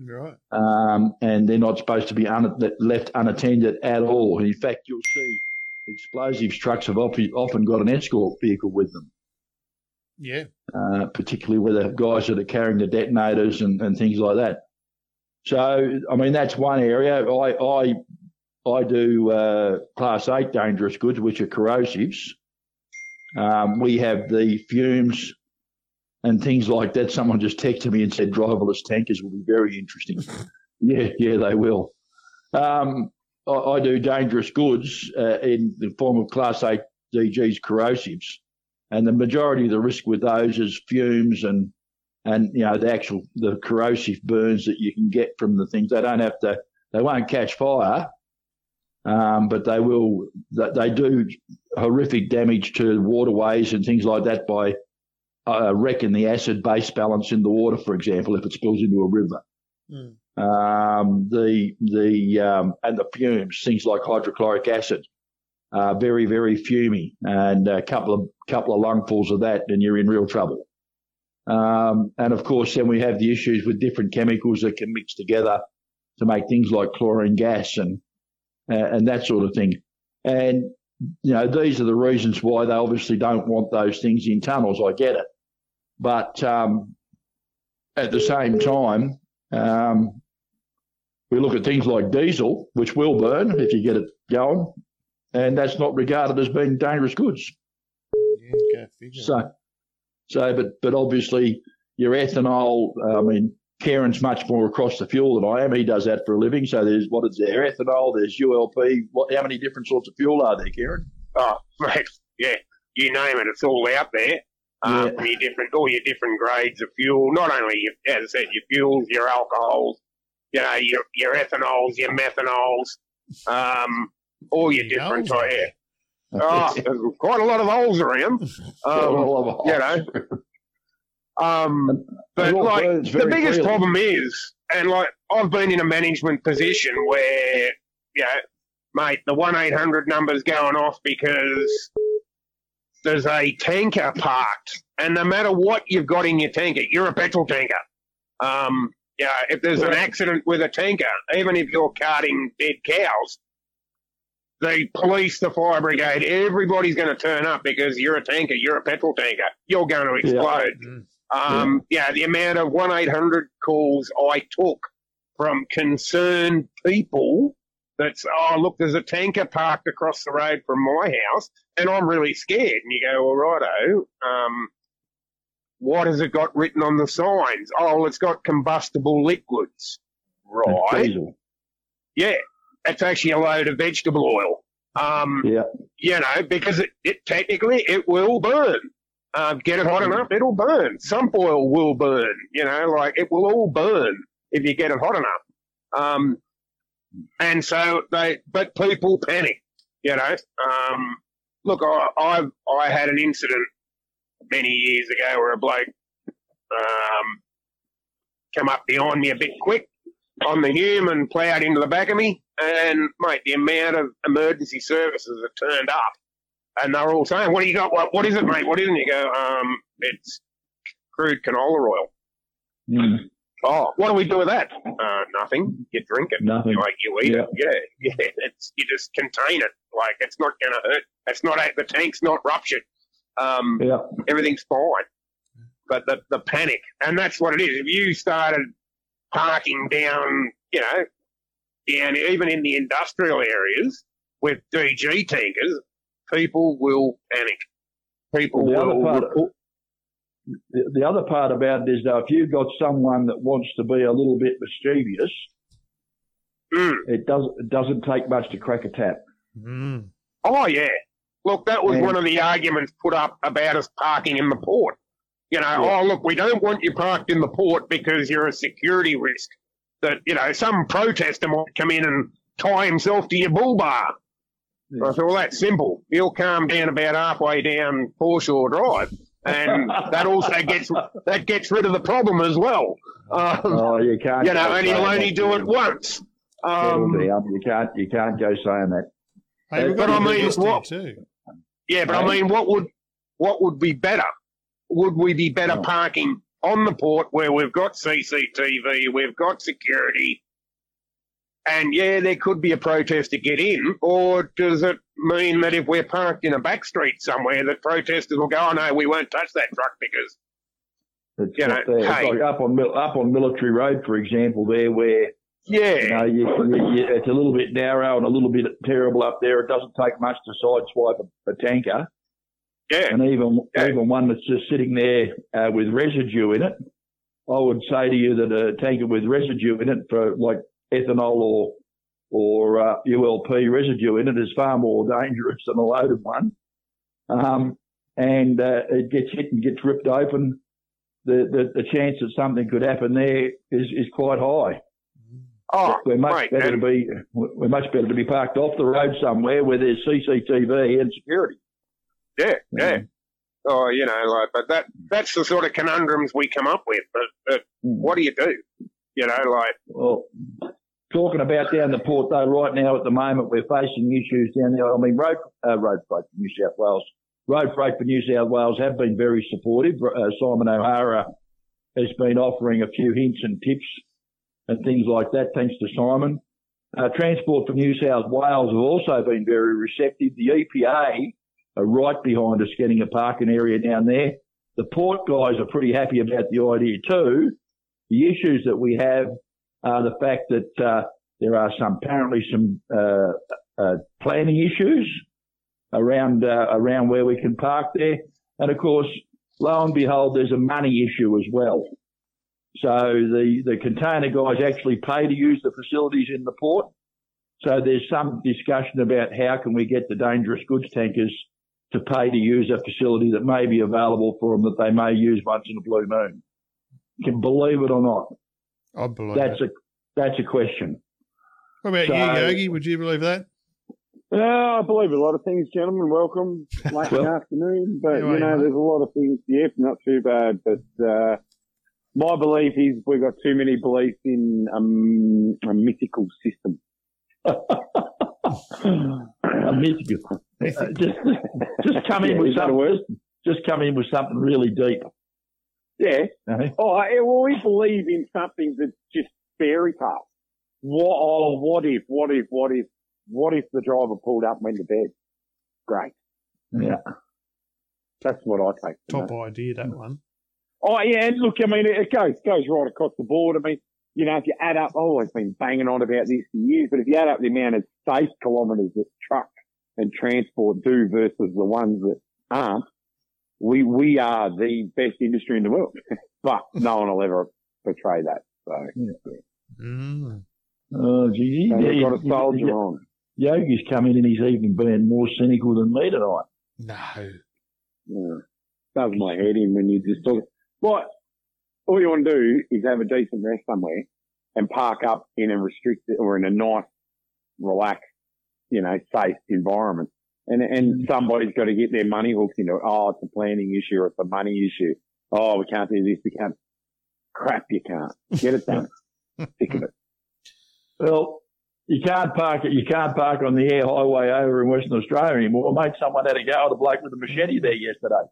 Right. um, and they're not supposed to be un- left unattended at all. In fact, you'll see explosives trucks have often, often got an escort vehicle with them, Yeah. uh, particularly with the guys that are carrying the detonators and, and things like that. So, I mean, that's one area. I I, I do uh, class eight dangerous goods, which are corrosives. Um, we have the fumes and things like that. Someone just texted me and said driverless tankers will be very interesting. yeah, yeah, they will. Um, I, I, do dangerous goods uh, in the form of Class 8 DGs corrosives, and the majority of the risk with those is fumes and and you know the actual the corrosive burns that you can get from the things. They don't have to. They won't catch fire, um, but they will. They do horrific damage to waterways and things like that by uh, wrecking the acid base balance in the water, for example, if it spills into a river. Mm. Um, the the um, and the fumes, things like hydrochloric acid, are very very fumy, and a couple of couple of lungfuls of that, and you're in real trouble. Um, and of course, then we have the issues with different chemicals that can mix together to make things like chlorine gas and uh, and that sort of thing. And you know, these are the reasons why they obviously don't want those things in tunnels. I get it, but um, at the same time, um, we look at things like diesel, which will burn if you get it going, and that's not regarded as being dangerous goods. Yeah, so, so, but but obviously your ethanol. I mean, Kieran's much more across the fuel than I am. He does that for a living. So there's what is there? Ethanol. There's ULP. What? How many different sorts of fuel are there, Kieran? Oh, mate, yeah, you name it, it's all out there. Um, yeah. your different, all your different grades of fuel. Not only, your, as I said, your fuels, your alcohols, you know, your your ethanols, your methanols, um, all your different. Oh, yeah. Oh, there's quite a lot of holes around. Um, you know. Um, but like the biggest problem is, and like I've been in a management position where, you know, mate, the one eight hundred number's going off because there's a tanker parked, and no matter what you've got in your tanker, you're a petrol tanker. Um, yeah, if there's an accident with a tanker, even if you're carting dead cows, the police, the fire brigade, everybody's going to turn up because you're a tanker, you're a petrol tanker, you're going to explode. Yeah. Mm. Um, yeah. yeah, the amount of 1 800 calls I took from concerned people that's, oh, look, there's a tanker parked across the road from my house, and I'm really scared. And you go, all righto, um, what has it got written on the signs? Oh, it's got combustible liquids. Right. Yeah, it's actually a load of vegetable oil. Um, yeah. You know, because it, it technically it will burn. Um, get it hot enough, it'll burn. Some oil will burn. You know, like it will all burn if you get it hot enough. Um, and so they, but people panic. You know, um, look, I, I I had an incident many years ago where a bloke um, come up behind me a bit quick on the hume and ploughed into the back of me. And mate, the amount of emergency services that turned up and they're all saying, "What do you got? What, what is it, mate? What isn't?" You go, "Um, it's crude canola oil." Mm. Oh, what do we do with that? Uh, nothing. You drink it. Nothing. Like you eat yeah. it. Yeah, yeah. It's you just contain it. Like it's not going to hurt. It's not the tank's not ruptured. Um, yeah. Everything's fine. But the the panic, and that's what it is. If you started parking down, you know, down even in the industrial areas with DG tankers, people will panic. People the will. Other part, the, the other part about it is though, if you've got someone that wants to be a little bit mischievous, mm. it does it doesn't take much to crack a tap. Mm. Oh yeah, look, that was and, one of the arguments put up about us parking in the port. You know, yeah. oh look, we don't want you parked in the port because you're a security risk. That you know, some protester might come in and tie himself to your bull bar. Yeah. I thought, well, that's simple. He'll calm down about halfway down Foreshore Drive, and that also gets that gets rid of the problem as well. Um, oh, you can't. You know, and he'll only do it once. Um, you can't. You can't go saying that. Hey, but I mean, what? Too. Yeah, but hey? I mean, what would what would be better? Would we be better oh. parking on the port where we've got CCTV, we've got security, and yeah, there could be a protest to get in, or does it mean that if we're parked in a back street somewhere, that protesters will go, "Oh no, we won't touch that truck because It's, You know, there. hey. it's like up on up on Military Road, for example, there where yeah, you know you, you, it's a little bit narrow and a little bit terrible up there. It doesn't take much to sideswipe a, a tanker, yeah, and even Yeah. even one that's just sitting there uh, with residue in it. I would say to you that a tanker with residue in it for like ethanol or or uh, ULP residue in it is far more dangerous than a loaded one. Um, and uh, it gets hit and gets ripped open. The, the the chance that something could happen there is is quite high. oh, We're much mate, better to be we're much better to be parked off the road somewhere where there's CCTV and security. yeah, yeah. Oh, you know, like, but that that's the sort of conundrums we come up with. But, but what do you do? You know, like, Well, talking about down the port though, right now at the moment we're facing issues down there. I mean, road uh, road freight for New South Wales, road freight for New South Wales have been very supportive. Uh, Simon O'Hara has been offering a few hints and tips and things like that, thanks to Simon. Uh, Transport for New South Wales have also been very receptive. The EPA are right behind us getting a parking area down there. The port guys are pretty happy about the idea too. The issues that we have are the fact that uh, there are some apparently some uh, uh, planning issues around uh, around where we can park there, and of course, lo and behold, there's a money issue as well. So the the container guys actually pay to use the facilities in the port. So there's some discussion about how can we get the dangerous goods tankers to pay to use a facility that may be available for them that they may use once in a blue moon. You can believe it or not. I believe That's it. a that's a question. What about so- you, Yogi? Would you believe that? Yeah, I believe a lot of things, gentlemen. Welcome. Late Well- afternoon. But, you you, know, mate? there's a lot of things. Yep, not too bad. But, uh, my belief is we've got too many beliefs in um, a mythical system. A mythical. Uh, just just come in Yeah, with is that something. word? Just come in with something really deep. Yeah. eh? Oh, I, well, we believe in something that's just fairy tale. What, oh, what if, what if, what if, what if the driver pulled up and went to bed? Great. Yeah. That's what I take. Top that. idea, that one. Oh yeah, and look, I mean, it goes goes right across the board. I mean, you know, if you add up, I've always been banging on about this for years, but if you add up the amount of safe kilometres that truck and transport do versus the ones that aren't, we we are the best industry in the world. but no one will ever portray that. So Mm. Oh, gee, so yeah, we've got to you- soldier you- on. Yogi's come in and he's even been more cynical than me tonight. No. Yeah. Does my head in when you just talk. What all you want to do is have a decent rest somewhere and park up in a restricted or in a nice, relaxed, you know, safe environment. And and somebody's got to get their money hooked into it. Oh, it's a planning issue or it's a money issue. Oh, we can't do this. We can't. Crap, you can't. Get it done. Sick of it. Well, you can't park it. You can't park on the Eyre Highway over in Western Australia anymore. Mate, someone had a go at a bloke with a machete there yesterday.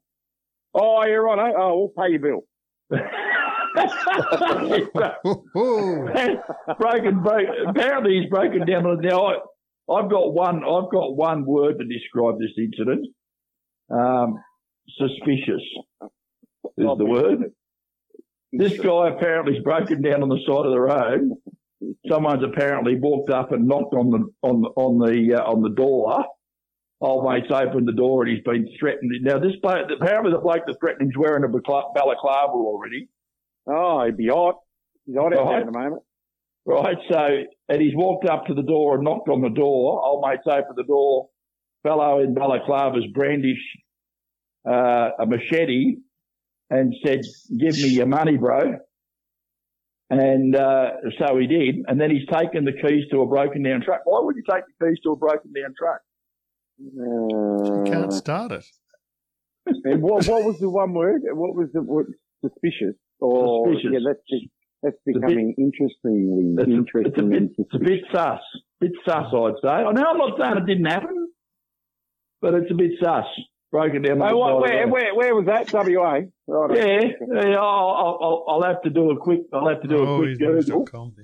Oh, you're right. eh? Oh, we'll pay your bill. Broken, broken. Apparently, he's broken down. on- Now, I, I've got one. I've got one word to describe this incident. Um, suspicious is the word. This guy apparently has broken down on the side of the road. Someone's apparently walked up and knocked on the on the on the uh, on the door. Old mate's opened the door and he's been threatened. Now this bloke, apparently the bloke that threatened him's wearing a balaclava already. Oh, he'd be hot. He's hot out Right. there at the moment. Right, so, and he's walked up to the door and knocked on the door. Old mate's opened the door. Fellow in balaclava's brandish uh, a machete and said, give me your money, bro. And uh, so he did. And then he's taken the keys to a broken down truck. Why would you take the keys to a broken down truck? You can't Uh, start it. and what, what was the one word? What was the what, suspicious? Or Suspicious. yeah, that's just, that's a bit- becoming interestingly It's a, it's a interesting. bit, it's a bit sus. Bit sus, I'd say. I know I'm not saying it didn't happen, but it's a bit sus. broken down. Oh, what, where, where, where was that? WA? Right. Yeah, yeah I'll, I'll, I'll, I'll have to do a quick. I'll have to do a Oh, quick Google. news.com.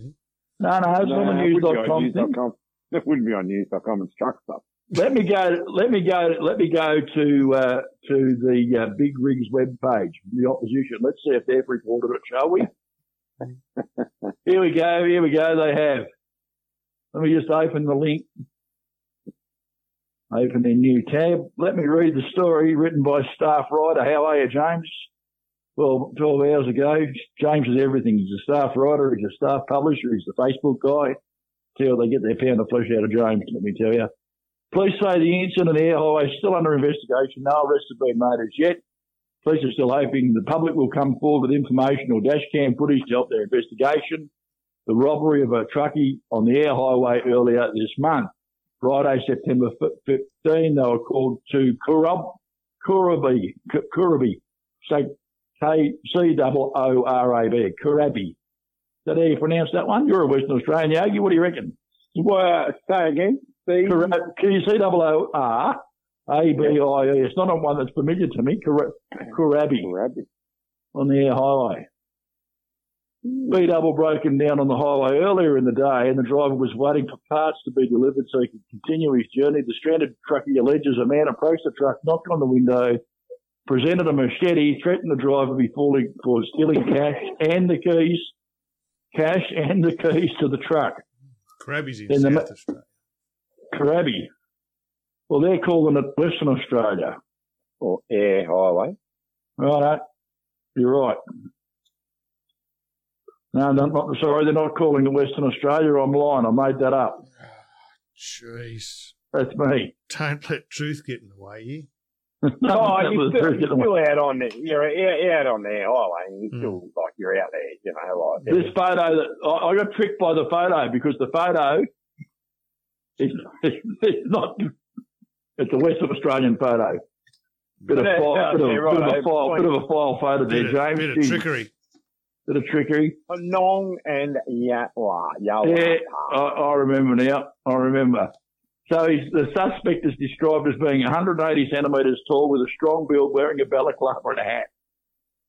No, no, it's not a it wouldn't be on news.com thing. news.com. It wouldn't be on news.com. It's truck stuff. Let me go. Let me go. Let me go to uh, to the uh, Big Rigs web page. The opposition. Let's see if they've reported it, shall we? here we go. Here we go. They have. Let me just open the link. Open a new tab. Let me read the story written by staff writer. How are you, James? Well, 12 hours ago, James is everything. He's a staff writer. He's a staff publisher. He's the Facebook guy. Tell they get their pound of flesh out of James, let me tell you. Police say the incident Eyre Highway is still under investigation. No arrests have been made as yet. Police are still hoping the public will come forward with information or dash cam footage to help their investigation. The robbery of a truckie on the Eyre Highway earlier this month. Friday, September 15, they were called to Kurub, Kurabi, K- Kurabi, say K C O O R A B, Kurabi. Is that how you pronounce that one? You're a Western Australian, Yogi. What do you reckon? Well, say again. See? C O O R A B I E. It's not on one that's familiar to me. Kura- Kurabi on the Eyre Highway. B double broken down on the highway earlier in the day, and the driver was waiting for parts to be delivered so he could continue his journey. The stranded truckie alleges a man approached the truck, knocked on the window, presented a machete, threatened the driver before he, for stealing cash and the keys, cash and the keys to the truck. Crabby's in Then the South ma- Australia. Karabi. Well, they're calling it Western Australia. Or Eyre Highway. Right, you're right. No, no, not sorry, they're not calling it Western Australia. I'm lying. I made that up. Jeez. That's me. Don't let truth get in the way here. No, Oh, you're still, you're still out on the, you're, you're out on the highway and you're Mm. still like you're out there, you know, like. this photo, that I, I got tricked by the photo because the photo is it's not. It's a Western Australian photo. Bit of, Yeah, file, bit, of, yeah, bit, of a file, bit of a file photo there, Bit James. bit of trickery. Bit of trickery. Nong and Yatwa. Yeah, I, I remember now. I remember. So he's, the suspect is described as being 180 centimetres tall with a strong build, wearing a balaclava and a hat.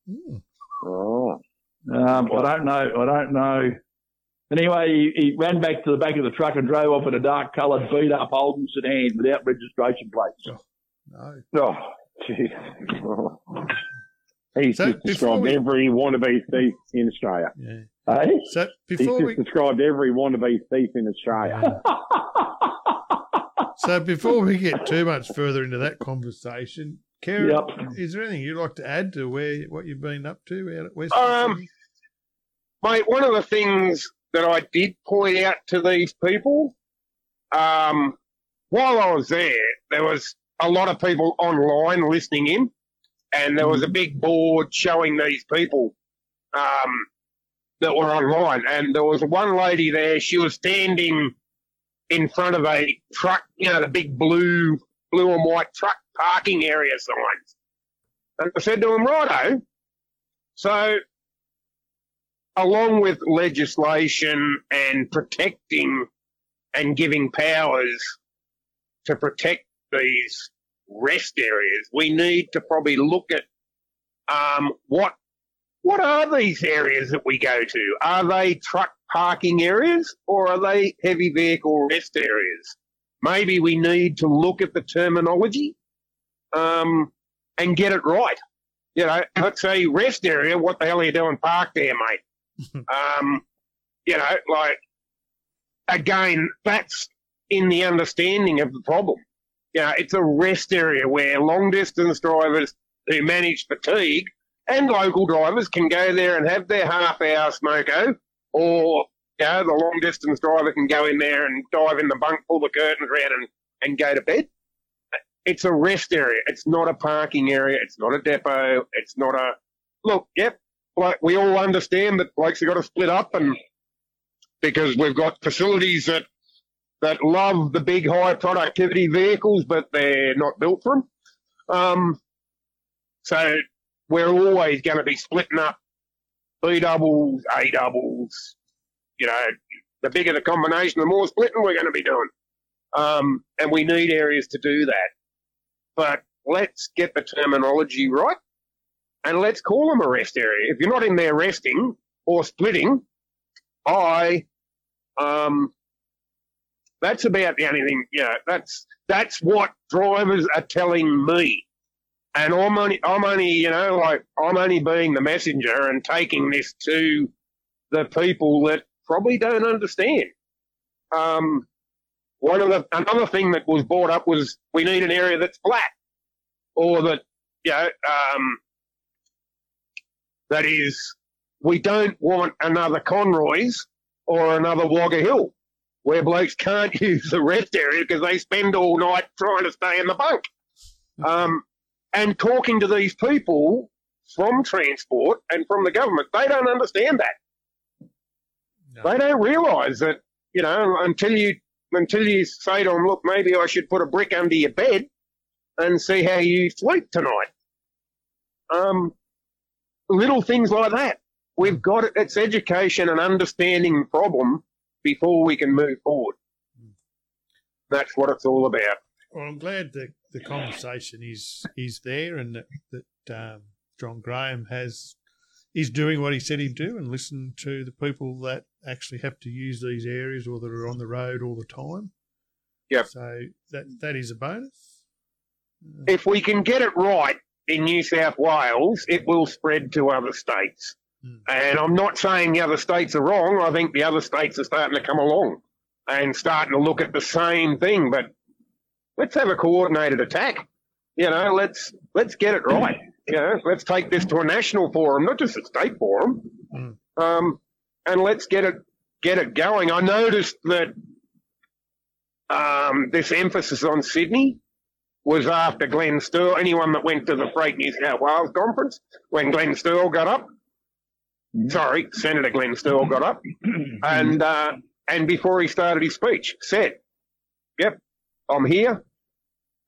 Hmm. Oh. Um, I don't know. I don't know. Anyway, he, he ran back to the back of the truck and drove off in a dark coloured beat up Holden sedan without registration plates. No. Oh, jeez. Oh. He's So, just described we- every wannabe thief in Australia. Yeah. Hey? So He's before just we described every wannabe thief in Australia. so before we get too much further into that conversation, Kieran, Yep. is there anything you'd like to add to where what you've been up to out at West? Um, Mate, one of the things that I did point out to these people, um, while I was there, there was a lot of people online listening in, and there was a big board showing these people um, that were online. And there was one lady there, she was standing in front of a truck, you know, the big blue, blue and white truck parking area signs. And I said to him, righto. So along with legislation and protecting and giving powers to protect these rest areas, we need to probably look at um, what what are these areas that we go to? Are they truck parking areas or are they heavy vehicle rest areas? Maybe we need to look at the terminology um, and get it right. You know, let's say rest area. What the hell are you doing parked there, mate? Um, you know, like again, that's in the understanding of the problem. You know, it's a rest area where long distance drivers who manage fatigue and local drivers can go there and have their half hour smoko, or you know, the long distance driver can go in there and dive in the bunk, pull the curtains around, and, and go to bed. It's a rest area. It's not a parking area. It's not a depot. It's not a look. Yep, like we all understand that blokes have got to split up, and because we've got facilities that that love the big high productivity vehicles, but they're not built for them. Um, so we're always going to be splitting up B doubles, A doubles. You know, the bigger the combination, the more splitting we're going to be doing. Um, and we need areas to do that. But let's get the terminology right and let's call them a rest area. If you're not in there resting or splitting, I, um, that's about the only thing, you know, that's, that's what drivers are telling me. And I'm only, I'm only, you know, like, I'm only being the messenger and taking this to the people that probably don't understand. Um, one of the, another thing that was brought up was we need an area that's flat or that, you know, um, that is, we don't want another Conroy's or another Wagga Hill where blokes can't use the rest area because they spend all night trying to stay in the bunk. Um, and talking to these people from transport and from the government, they don't understand that. No. They don't realise that, you know, until you until you say to them, look, maybe I should put a brick under your bed and see how you sleep tonight. Um, little things like that. We've got it. It's education and understanding the problem before we can move forward. That's what it's all about. Well, I'm glad that the conversation is is there, and that, that um, John Graham has is doing what he said he'd do, and listen to the people that actually have to use these areas or that are on the road all the time. Yep. So that that is a bonus. If we can get it right in New South Wales, it will spread to other states. Hmm. And I'm not saying the other states are wrong. I think the other states are starting to come along and starting to look at the same thing. But let's have a coordinated attack. You know, let's let's get it right. You know, let's take this to a national forum, not just a state forum. Mm. Um, and let's get it get it going. I noticed that um, this emphasis on Sydney was after Glenn Sterle. Anyone that went to the Freight New South Wales conference when Glenn Sterle got up, sorry, Senator Glenn Sterle got up, and uh, and before he started his speech, said, "Yep, I'm here."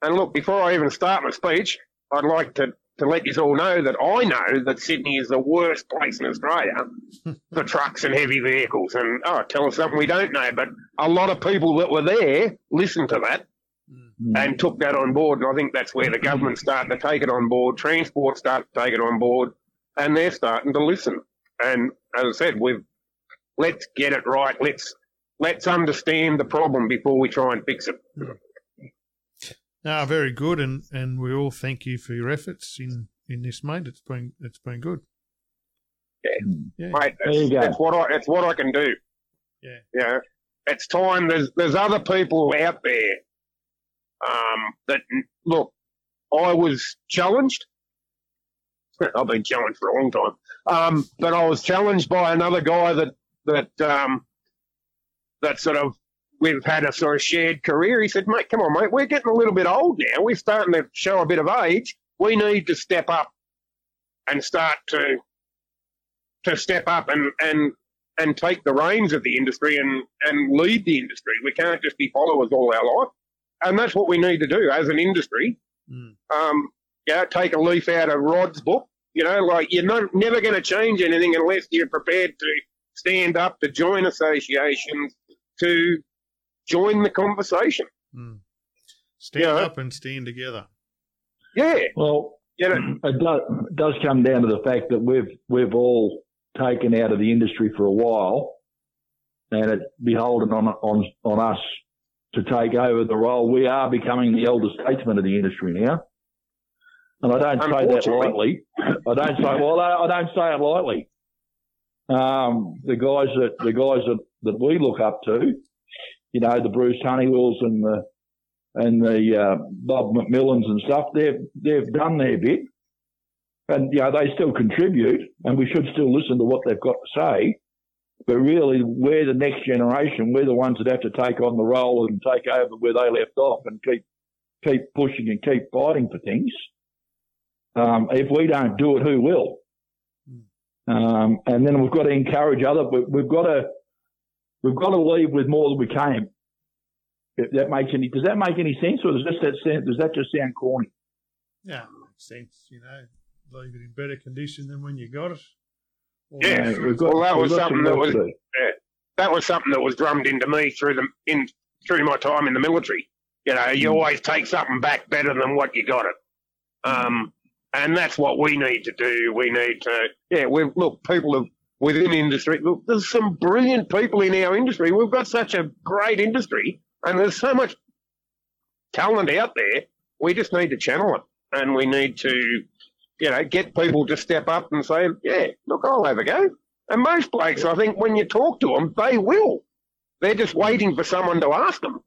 And look, before I even start my speech, I'd like to to let you all know that I know that Sydney is the worst place in Australia for trucks and heavy vehicles. And oh, tell us something we don't know. But a lot of people that were there listened to that Mm. and took that on board. And I think that's where the government started to take it on board, transport started to take it on board, and they're starting to listen. And as I said, we've let's get it right. Let's let's understand the problem before we try and fix it. No, very good, and, and we all thank you for your efforts in, in this, mate. It's been it's been good. Yeah. Mm. Yeah. Mate, There you go. that's what I it's what I can do. Yeah. Yeah. It's time. There's there's other people out there. Um, that look, I was challenged. I've been challenged for a long time. Um, but I was challenged by another guy that that um, that sort of we've had a sort of shared career. He said, "Mate, come on, mate, we're getting a little bit old now. We're starting to show a bit of age. We need to step up and start to to step up and and and take the reins of the industry and and lead the industry. We can't just be followers all our life, and that's what we need to do as an industry. Mm. Um, yeah, take a leaf out of Rod's book. You know, like you're not never going to change anything unless you're prepared to stand up, to join associations, to join the conversation. Mm. Stand Yeah. up and stand together. Yeah, Well, you know, it does, it does come down to the fact that we've we've all taken out of the industry for a while, and it's beholden on on on us to take over the role. We are becoming the elder statesman of the industry now, and I don't say that lightly. I don't say well, I, don't say it lightly. Um, the guys that the guys that, that we look up to, you know, the Bruce Honeywells and the and the uh, Bob McMillans and stuff, they've they've done their bit, and you know they still contribute, and we should still listen to what they've got to say. But really, we're the next generation. We're the ones that have to take on the role and take over where they left off, and keep keep pushing and keep fighting for things. Um, if we don't do it, who will? Um, and then we've got to encourage other. we- We've got to we've got to leave with more than we came. If that makes any does that make any sense, or does that, that sound, does that just sound corny? Yeah, makes sense. You know, leave it in better condition than when you got it. Yeah, got, Well, that was something that was- do. that was something that was drummed into me through the in through my time in the military. You know, you Mm. always take something back better than what you got it. Um, and that's what we need to do. We need to, yeah, we look, people have, within industry, look, there's some brilliant people in our industry. We've got such a great industry and there's so much talent out there. We just need to channel it and we need to, you know, get people to step up and say, yeah, look, I'll have a go. And most blokes, I think, when you talk to them, they will. They're just waiting for someone to ask them.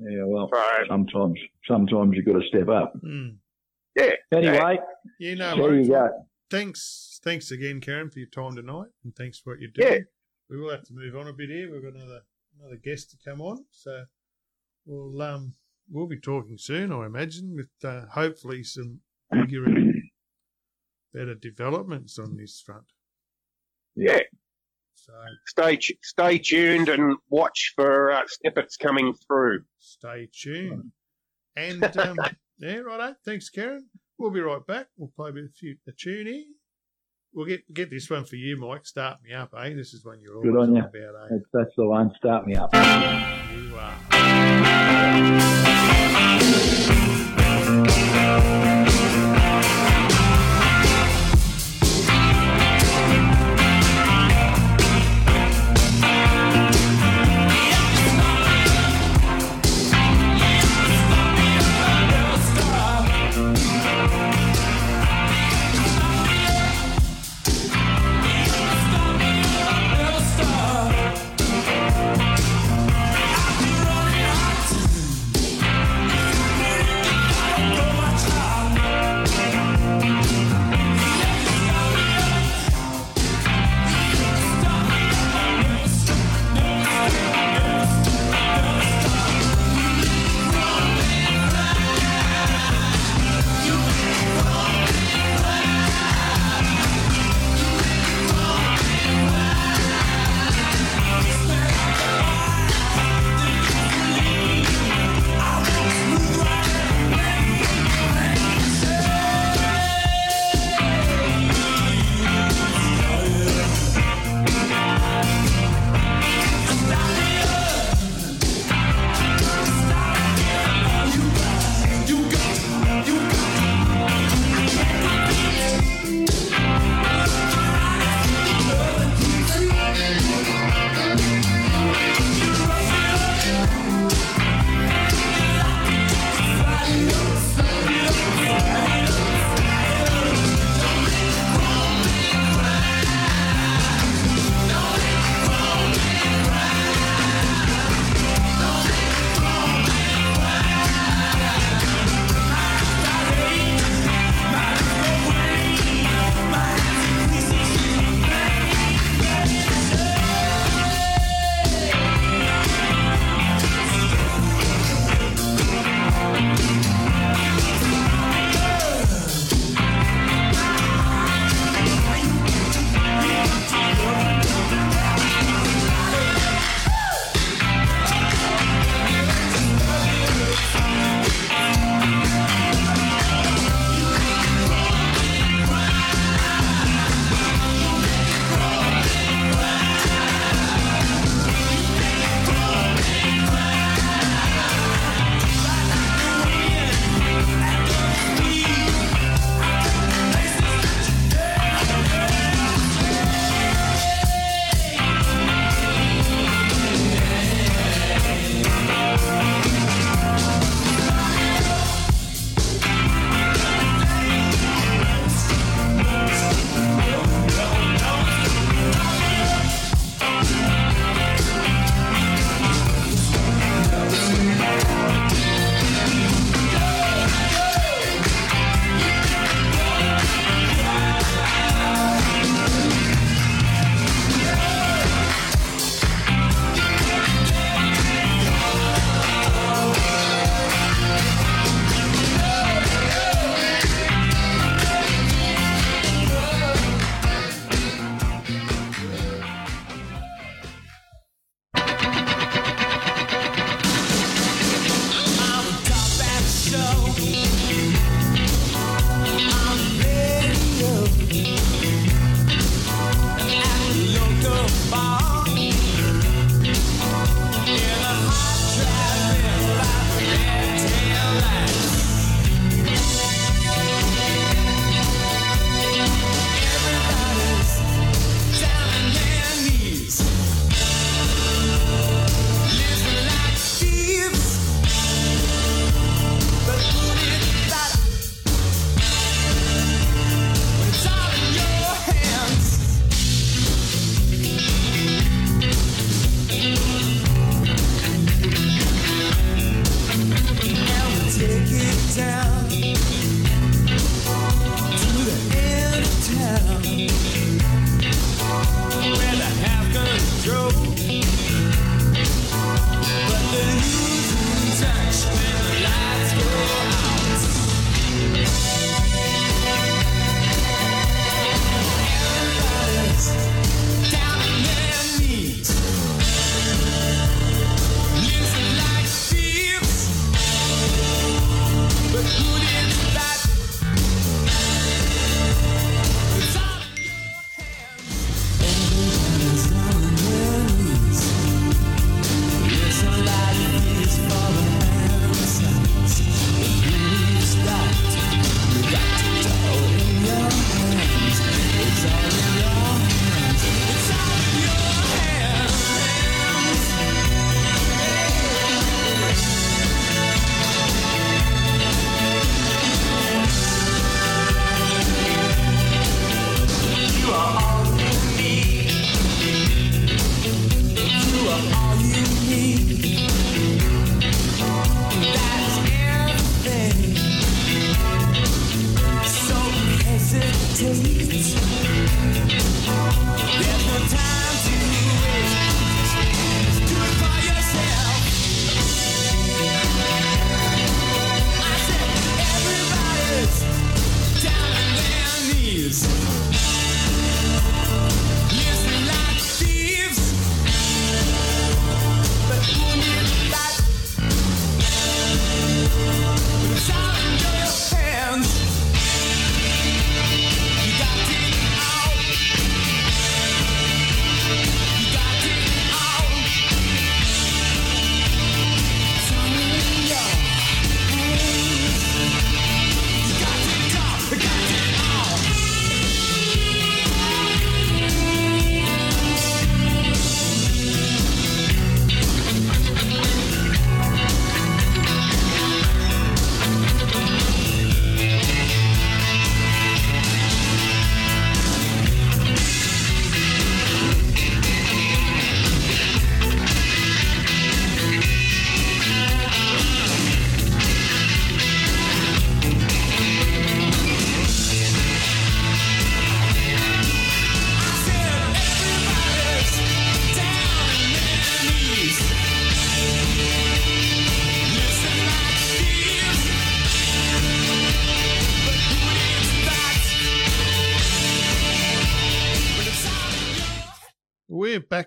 Yeah, well, So, sometimes sometimes you've got to step up. Mm. yeah. Anyway, Yeah, no there worries. you go. Thanks, thanks again, Kieran, for your time tonight, and thanks for what you're doing. Yeah. doing. We will have to move on a bit here. We've got another another guest to come on, so we'll um we'll be talking soon, I imagine, with uh, hopefully some bigger and better developments on this front. Yeah. So Stay, stay tuned and watch for uh, snippets coming through. stay tuned. And um, yeah, righto. Thanks, Kieran. We'll be right back. We'll play a bit of few, a tune here. We'll get get this one for you, Mike. Start me up, eh? This is one you're always Good on you. about, eh? That's, that's the one. Start me up. You are.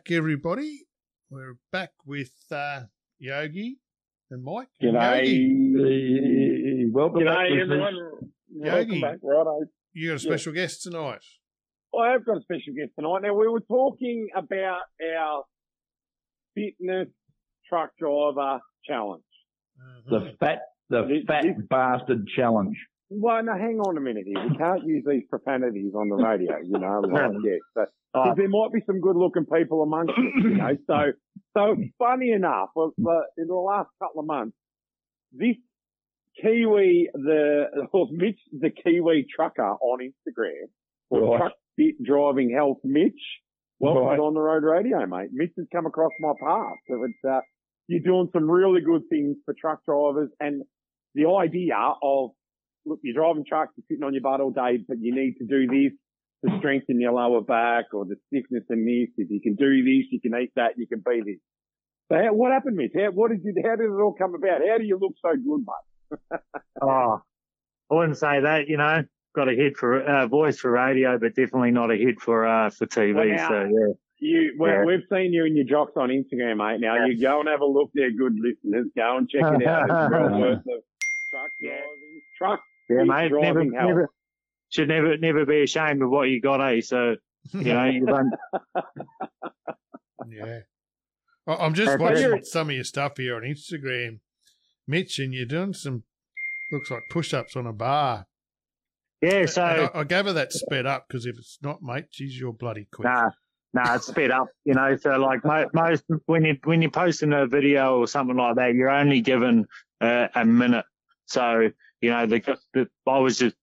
Back, everybody. We're back with uh, Yogi and Mike. And Yogi, welcome back, G'day, listeners. everyone. Yogi. Welcome back. Righto. you got a special guest tonight. I have got a special guest tonight. Now, we were talking about our fitness truck driver challenge. Uh-huh. The fat, the This- fat this- bastard challenge. Well, now, hang on a minute here. We can't use these profanities on the radio, you know, like, yeah. But, 'cause there might be some good looking people amongst us, you know. So, so funny enough, well, the, in the last couple of months, this Kiwi, the, or Mitch, the Kiwi trucker on Instagram, or Right. Truck Fit Driving Health Mitch, welcome Right. on the road radio, mate. Mitch has come across my path. So it's, uh, you're doing some really good things for truck drivers and the idea of, look, you're driving trucks, you're sitting on your butt all day, but you need to do this to strengthen your lower back or the stiffness in this. If you can do this, you can eat that, you can be this. So how, what happened, Mitch? How, what did you, how did it all come about? How do you look so good, mate? Oh, I wouldn't say that. You know, got a hit for uh, voice for radio, but definitely not a hit for uh, for TV. Well, now- so yeah, You, we, Yeah. we've seen you and your jocks on Instagram, mate. Now you go and have a look there, good listeners. Go and check it out. It's well worth of truck Yeah. driving, truck yeah, mate. Never, never should never never be ashamed of what you got, eh? So you know, you done. yeah. I- I'm just Okay. watching some of your stuff here on Instagram, Mitch, and you're doing some looks like push-ups on a bar. Yeah, so I, I gave her that sped up because if it's not, mate, geez, you're bloody quick. Nah, nah, it's sped up, you know. So like mo- most when you when you're posting a video or something like that, you're only given uh, a minute. So you know, the, the I was just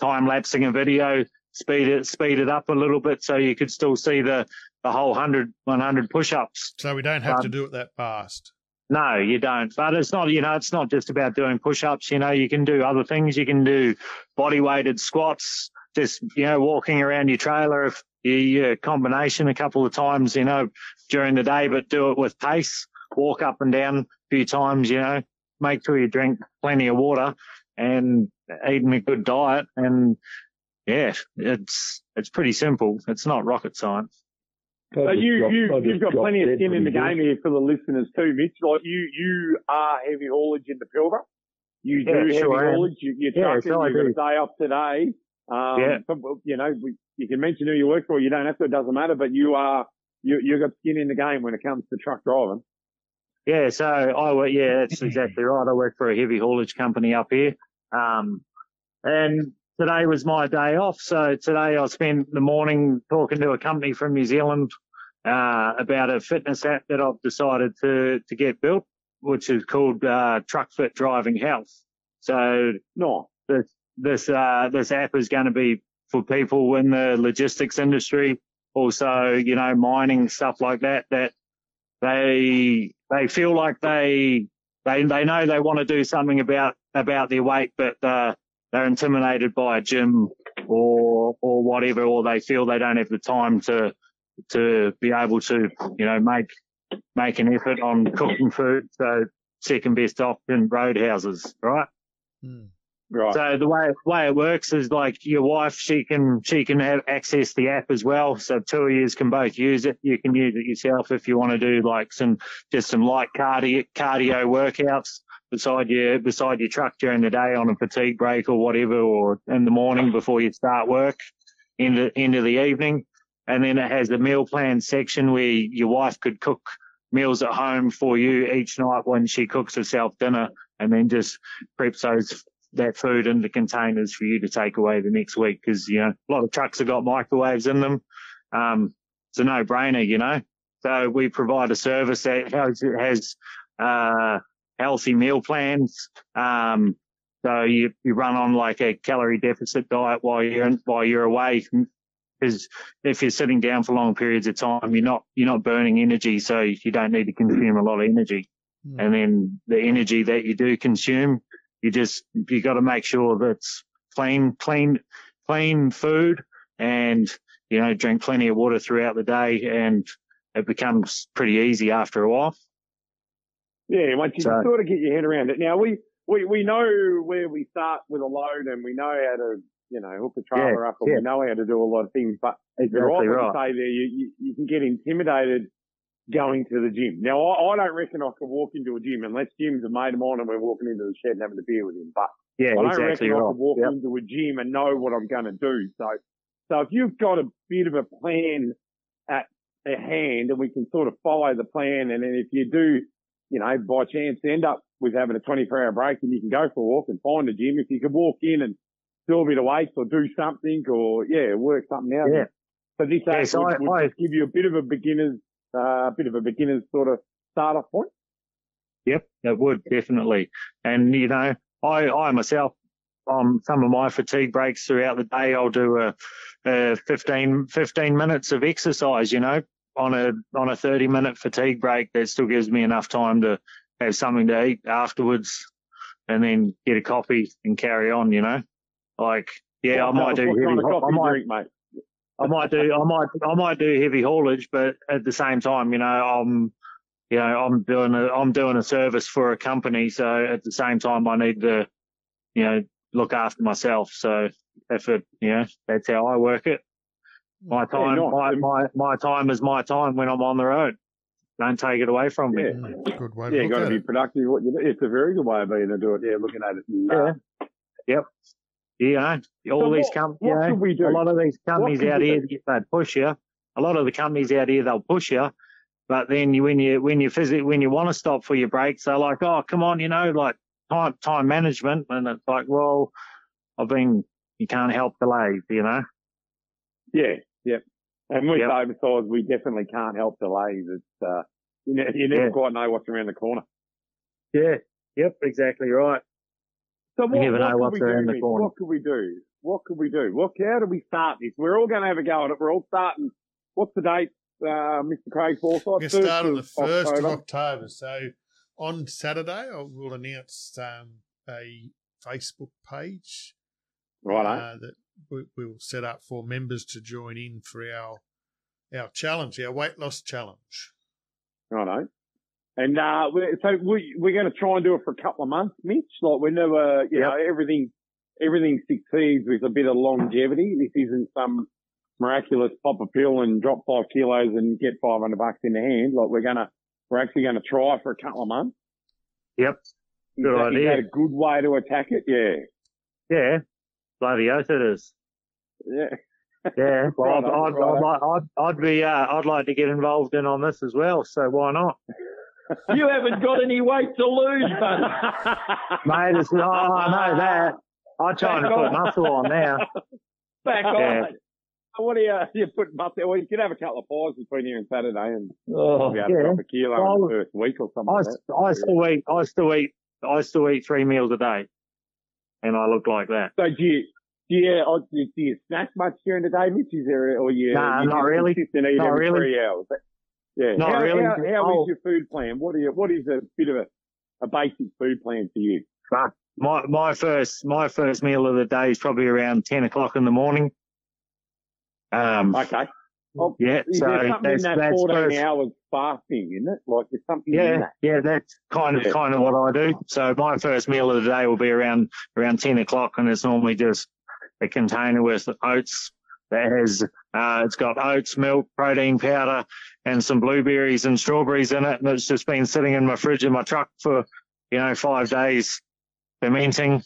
time lapsing a video, speed it speed it up a little bit so you could still see the the whole 100, 100 push-ups. So we don't have to Um, do it that fast. No, you don't. But it's not, you know, it's not just about doing push-ups. You know, you can do other things. You can do body weighted squats, just, you know, walking around your trailer, if you, combination a couple of times, you know, during the day, but do it with pace. Walk up and down a few times, you know, make sure you drink plenty of water and eating a good diet. And yeah, it's, it's pretty simple. It's not rocket science. So you, you, you've got plenty of skin in the game here for the listeners too, Mitch. Like you, you are heavy haulage in the Pilbara. You do Yeah, heavy sure am. haulage. You, you're Yeah, trucking. so You've got a day off today. Um, Yeah. but, you know, we, you can mention who you work for. You don't have to. It doesn't matter. But you are, you, you've got skin in the game when it comes to truck driving. Yeah, so I work, yeah, that's exactly right. I work for a heavy haulage company up here. Um, and today was my day off. So today I spent the morning talking to a company from New Zealand, uh, about a fitness app that I've decided to, to get built, which is called, uh, Truck Fit Driving Health. So No. this this uh this app is going to be for people in the logistics industry, also you know mining stuff like that. That they they feel like they they they know they want to do something about about their weight, but uh, they're intimidated by a gym or or whatever, or they feel they don't have the time to to be able to you know make make an effort on cooking food. So second best option, roadhouses, right? Hmm. Right. So the way way it works is like your wife, she can she can have access the app as well. So two of you can both use it. You can use it yourself if you want to do like some just some light cardio cardio workouts beside your beside your truck during the day on a fatigue break or whatever, or in the morning before you start work, into into the evening. And then it has the meal plan section where your wife could cook meals at home for you each night when she cooks herself dinner, and then just preps those that food into containers for you to take away the next week because, you know, a lot of trucks have got microwaves in them. Um, it's a no brainer, you know. So we provide a service that has, has uh, healthy meal plans. Um, so you, you run on like a calorie deficit diet while you're, in, while you're away. Because if you're sitting down for long periods of time, you're not, you're not burning energy. So you don't need to consume a lot of energy. Hmm. And then the energy that you do consume, you just, you got to make sure that it's clean, clean, clean food and, you know, drink plenty of water throughout the day and it becomes pretty easy after a while. Yeah, once you So- sort of get your head around it. Now we, we, we know where we start with a load and we know how to you know, hook the trailer up, or yeah. we know how to do a lot of things. But Exactly you're right. right. Say there, you, you, you can get intimidated going to the gym. Now, I, I don't reckon I could walk into a gym unless Jim's a mate of mine and we're walking into the shed and having a beer with him. But Yeah, I don't exactly reckon I right. could walk Yep. into a gym and know what I'm going to do. So, so if you've got a bit of a plan at at hand and we can sort of follow the plan, and then if you do, you know, by chance end up with having a 24 hour break and you can go for a walk and find a gym, if you could walk in and do a bit of weights or do something or yeah, work something out. Yeah. So this Yeah, so would, I- would I- just give you a bit of a beginner's, uh, a bit of a beginner's sort of start off point. Yep, it would definitely. And you know, I I myself, um, some of my fatigue breaks throughout the day, I'll do a, a 15, 15 minutes of exercise. You know, on a on a thirty minute fatigue break, that still gives me enough time to have something to eat afterwards, and then get a coffee and carry on. You know, like yeah, I might do what heavy. kind of I might drink, mate? I might do, I might, I might do heavy haulage, but at the same time, you know, I'm, you know, I'm doing a, I'm doing a service for a company. So at the same time, I need to, you know, look after myself. So if it, you know, that's how I work it. My time, nice. my, my, my time is my time when I'm on the road. Don't take it away from me. Yeah. Mm, Good way to Yeah, you look got to be productive. What you do. It's a very good way of being to do it. Yeah, looking at it. And, uh, Yeah. You know, all So these what- companies, what you know, we do? a lot of these companies out here, do? they push you. A lot of the companies out here, they'll push you. But then you, when you, when you physically, when you want to stop for your breaks, they're like, oh, come on, you know, like time, time management. And it's like, well, I've been, you can't help delays, you know? Yeah, yeah. And with Yep. oversize, we definitely can't help delays. It's, uh, you, you never Yeah. quite know what's around the corner. Yeah. Yep. Exactly right. So what, never know what what's could we around do, the corner. What could we do? What could we do? What, how do we start this? We're all going to have a go at it. We're all starting. What's the date, uh, Mr. Craig Forsyth? We're going start on the First of 1st of October. October. So on Saturday, I will announce um, a Facebook page Right, uh, that we, we'll set up for members to join in for our our challenge, our weight loss challenge. Righto. And, uh, we're, so we, we're going to try and do it for a couple of months, Mitch. Like we never, you Yep. know, everything, everything succeeds with a bit of longevity. This isn't some miraculous pop a pill and drop five kilos and get 500 bucks in the hand. Like we're going to, we're actually going to try for a couple of months. Yep. Is Good that, is idea. that a good way to attack it? Yeah. Yeah. Bloody oath it is. Yeah. Yeah. Well, I'd, I'd, I'd, I'd be, uh, I'd like to get involved in on this as well. So why not? You haven't got any weight to lose, but Mate, it's, oh, I know that. I'm trying to put muscle on now. Back Yeah. on. What do you, you put up there? Well, you could have a couple of pies between here and Saturday and oh, be able to yeah. drop a kilo in the first week or something I, like that. I still eat, I still eat, I still eat three meals a day. And I look like that. So do you, do you, oh, do you, do you snack much during the day, Mitch? Is there, or you, Nah, you not really. Not really. three hours? Yeah. Not how, really. How, how Oh. is your food plan? What are you, what is a bit of a, a basic food plan for you? My, my first, my first meal of the day is probably around 10 o'clock in the morning. Um, Okay. Oh, yeah, Is so there something that's, in that that's 14 first, hours fasting, isn't it? Like there's something in Yeah, that. yeah, that's kind of Yeah. kind of what I do. So my first meal of the day will be around around ten o'clock, and it's normally just a container with oats that has uh, it's got oats, milk, protein powder, and some blueberries and strawberries in it, and it's just been sitting in my fridge in my truck for you know five days, fermenting,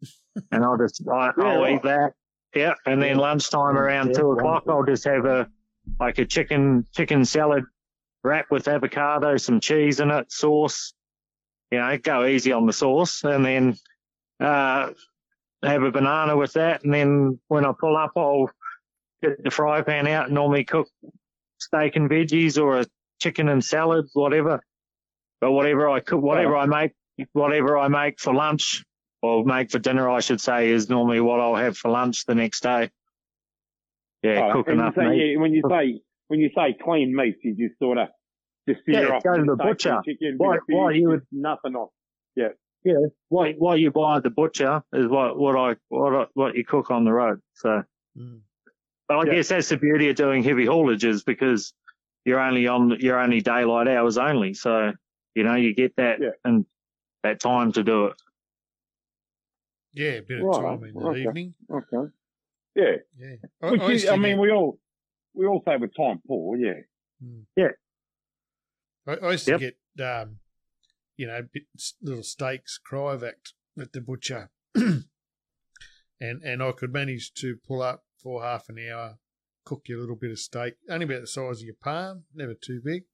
and I'll just I, Yeah, I'll eat that. Yeah, and then lunchtime around two o'clock. I'll just have a like a chicken chicken salad wrap with avocado, some cheese in it, sauce. You know, go easy on the sauce, and then uh, have a banana with that. And then when I pull up, I'll get the fry pan out and normally cook steak and veggies or a chicken and salad, whatever. But whatever I cook, whatever I make, whatever I make for lunch or make for dinner, I should say, is normally what I'll have for lunch the next day. Yeah, Oh, cook and enough say, meat. yeah, when you say when you say clean meats, you just sort of just Yeah, figure off go to the butcher. Chicken, Why- why you would- just nothing off. yeah, what what you buy at the butcher is what what I what I, what you cook on the road. So, Mm. But I Yeah. guess that's the beauty of doing heavy haulages because you're only on you're only daylight hours only. So you know you get that Yeah. and that time to do it. Yeah, a bit of Right, time in the okay. evening. Okay. Yeah. Yeah. Which used is, I mean, get- we all we all say with time poor, yeah. I, I used to Yep. get, um, you know, bits, little steaks, cryovac at the butcher, and and I could manage to pull up for half an hour, cook your little bit of steak, only about the size of your palm, never too big,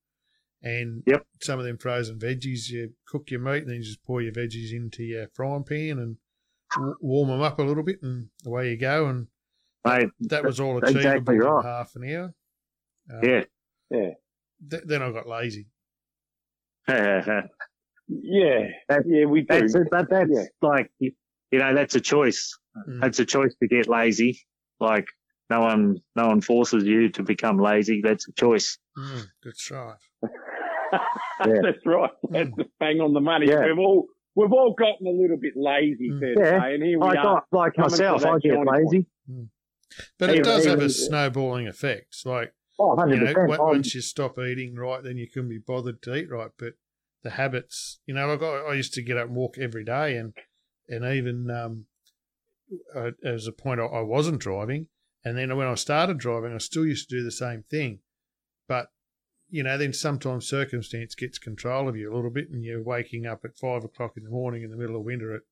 and Yep. some of them frozen veggies. You cook your meat, and then you just pour your veggies into your frying pan and w- warm them up a little bit, and away you go. And Mate, that was all That's achievable exactly in half an hour. Uh, yeah. th- then I got lazy. Yeah. That- yeah, we do. it. But that's Yeah. like, you you know, that's a choice. Mm. That's a choice to get lazy. Like, no one, no one forces you to become lazy. That's a choice. Mm, that's right. That's right. That's the bang on the money. Yeah. We've all we've all gotten a little bit lazy, Mm. fair Yeah. say, and here we Like, are. like myself, I get shiny point. lazy. But it Even- does have a snowballing effect. Like, Oh, you 100%. know, once you stop eating right, then you couldn't be bothered to eat right. But the habits, you know, like I, I used to get up and walk every day, and and even um, uh, as a point, I, I wasn't driving, and then when I started driving, I still used to do the same thing, but you know, then sometimes circumstance gets control of you a little bit, and you're waking up at five o'clock in the morning in the middle of winter at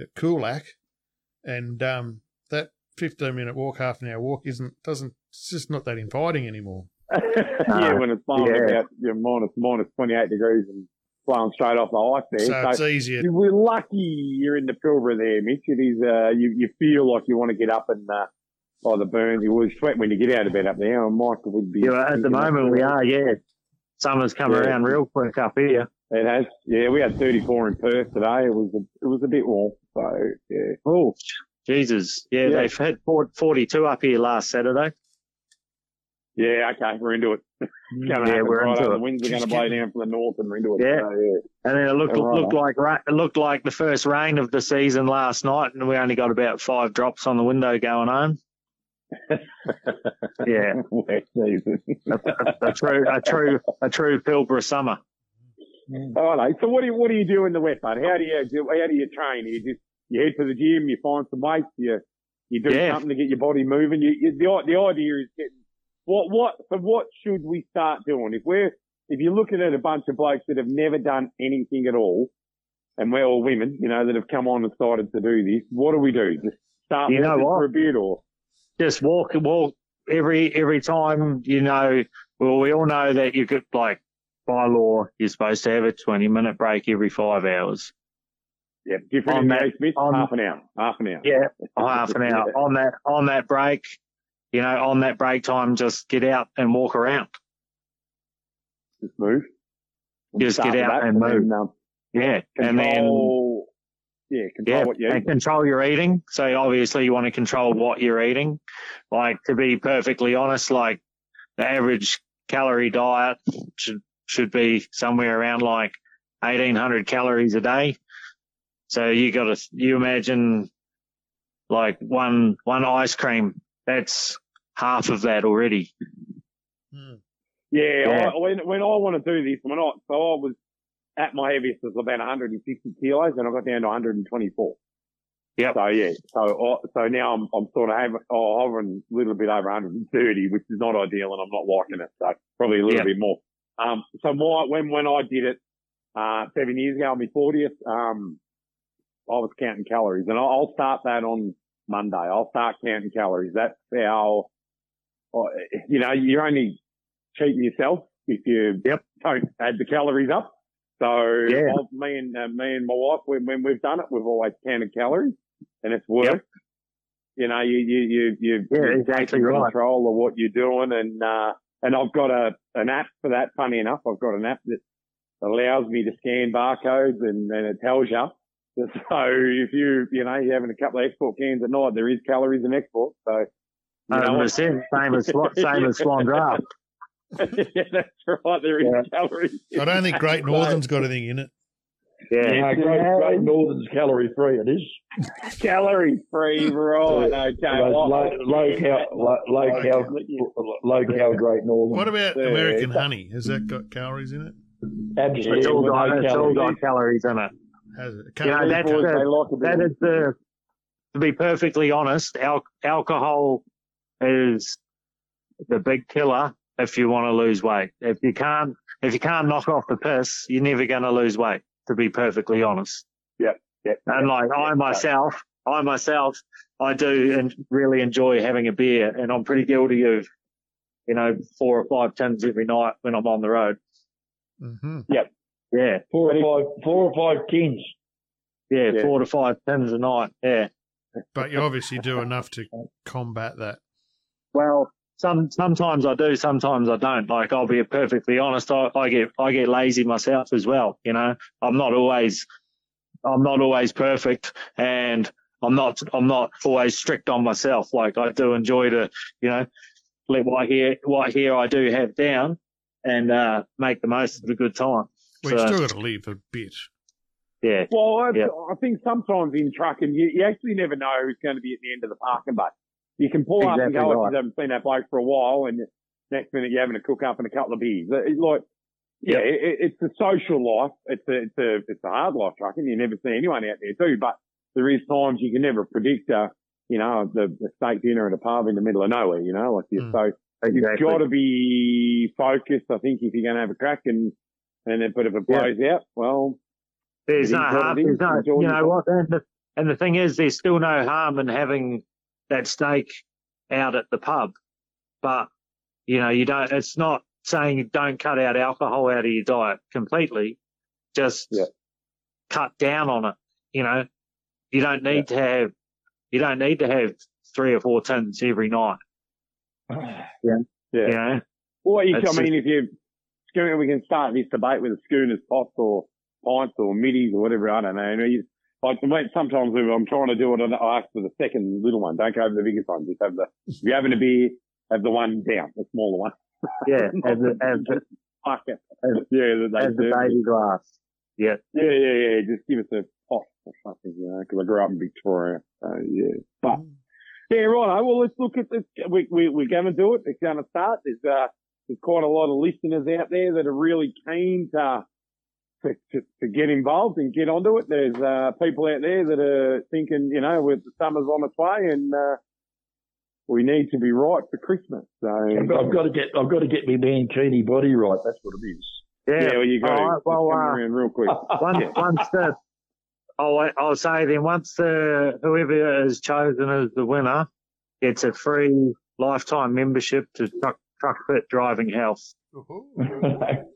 at Coolac, and um, that fifteen minute walk, half an hour walk, isn't doesn't it's just not that inviting anymore. yeah, when it's blowing Yeah. about you know, minus minus twenty eight degrees and blowing straight off the ice there. So So, it's easier. you- we're lucky you're in the Pilbara there, Mitch. It is uh, you you feel like you want to get up and uh, by the burns. You always sweat when you get out of bed up there. And Michael would be. Yeah, at the moment we are, yeah. Summer's come Yeah. around real quick up here. It has. Yeah, we had 34 in Perth today. It was a, it was a bit warm. So yeah. Oh, Jesus. Yeah, Yeah. they've had 42 up here last Saturday. Yeah, okay, we're into it. Mm-hmm. Yeah, happen we're right into it. The winds are going to blow down from the north, and we're into it. Yeah. So, yeah. And then it looked Yeah, right looked like ra- it looked like the first rain of the season last night, and we only got about five drops on the window going home. Yeah, Wet season. a true a true a true Pilbara summer. Mm. Oh, no. So what do you what do you do in the wet, bud? How do you do, how do you train? You just you head to the gym, you find some weights, you you do Yeah. something to get your body moving. You, you, the the idea is getting what what so what should we start doing if we're if you're looking at a bunch of blokes that have never done anything at all, and we're all women, you know, that have come on and started to do this. What do we do? Just start You know what? for a bit, or Just walk walk every every time. You know, well, we all know that you could like by law you're supposed to have a 20 minute break every five hours. yeah, different On that- Smith, on- half an hour, half an hour. Yeah, half an hour on that on that break. You know, on that break time, just get out and walk around. Just move. Just Start get out and then, move. um, Yeah, and then yeah, control yeah, what you eat. and control your eating. So obviously you want to control what you're eating. Like to be perfectly honest, like the average calorie diet should should be somewhere around like 1800 calories a day. So you got to you imagine like one one ice cream that's half of that already. Hmm. Yeah, Yeah. I, when when I want to do this, when I so I was at my heaviest was about 160 kilos, and I got down to 124. Yeah. So yeah, so I, so now I'm I'm sort of having, oh, hovering a little bit over 130, which is not ideal, and I'm not liking it. So probably a little Yeah. bit more. Um, so my when when I did it uh seven years ago on my 40th, um, I was counting calories, and I'll, I'll start that on Monday. I'll start counting calories. That's how, uh, you know, you're only cheating yourself if you Yep. don't add the calories up. So Yeah. Me and uh, me and my wife, when, when we've done it, we've always counted calories, and it's worked. Yep. You know, you you you you Yeah, exactly right. control of what you're doing, and uh, and I've got a an app for that. Funny enough, I've got an app that allows me to scan barcodes, and, and it tells you. So if you you know you're having a couple of export cans at night, there is calories in export. So you know what? the same, same as Swan- same as Swan Draft. yeah, that's right. There is Yeah. calories. I don't think Great Northern's got anything in it. Yeah. No, Great, Great Northern's calorie free. It is. calorie free, right? Okay. Those well, low, low cal, low, low cal, low cal Great Northern. What about Yeah, American it's- honey? Has that got calories in it? Absolutely. It's all got, no it's all got calories in it. Has it? You know, that's boys, the- they like a bit That of- is the to be perfectly honest, al- alcohol is the big killer if you want to lose weight. If you can't, if you can't knock off the piss, you're never going to lose weight. To be perfectly honest. Yeah. And like I myself, I myself, I do and really enjoy having a beer, and I'm pretty guilty of, you know, four or five tins every night when I'm on the road. hmm Yeah, Four or five, four or five tins. yeah, Yeah. four to five tins a night. Yeah. But you obviously do enough to combat that. Well, some sometimes I do, sometimes I don't. Like I'll be perfectly honest, I, I get I get lazy myself as well. You know, I'm not always I'm not always perfect, and I'm not I'm not always strict on myself. Like I do enjoy to you know let what here what here I do have down, and uh, make the most of the good time. Well, you So- still got to leave a bit. Yeah, Well, I, Yeah. I think sometimes in trucking, you, you actually never know who's going to be at the end of the parking bay. You can pull up and go, right. if you haven't seen that bloke for a while, and next minute you're having a cook up and a couple of beers. It's like, yeah, it, it- it's a social life. It's a, it's a, it's a hard life trucking. You never see anyone out there too, but there is times you can never predict, uh, you know, the, the steak dinner at a pub in the middle of nowhere, you know, like you. Mm. So exactly. you've got to be focused, I think, if you're going to have a crack and, and it, but if it Yeah. blows out, well, There's no harm. There's no, you know what? And the, and the thing is, there's still no harm in having that steak out at the pub, but you know, you don't. It's not saying don't cut out alcohol out of your diet completely. Just Yeah. cut down on it. You know, you don't need to have. You don't need to have three or four tins every night. yeah. You know, Well, you, I mean, if you, schooner, we can start this debate with a schooners, pots or pints or middies or whatever. I don't know. You like, sometimes I'm trying to do it, I ask for the second little one. Don't go over the biggest one. Just have the, if you're having a beer, have the one down, the smaller one. yeah, as a, as the, Fuck it. as- yeah, that they as the serve. baby glass. Yeah, Yeah, yeah, yeah. Just give us a pot or something, you know, because I grew up in Victoria. So, yeah. But, yeah, right. Well, let's look at this. We, we, we're going to do it. It's going to start. There's, uh, there's quite a lot of listeners out there that are really keen to, to, to, to get involved and get onto it. There's, uh, people out there that are thinking, you know, with the summer's on its way and, uh, we need to be right for Christmas. So, I've got, I've got to get, I've got to get my mankini body right. That's what it is. yeah. yeah, well, you got All right, well, come uh, around real quick. once, once the, I'll, I'll say then once the, whoever is chosen as the winner gets a free lifetime membership to Truck, truck Fit Driving Health. Ooh.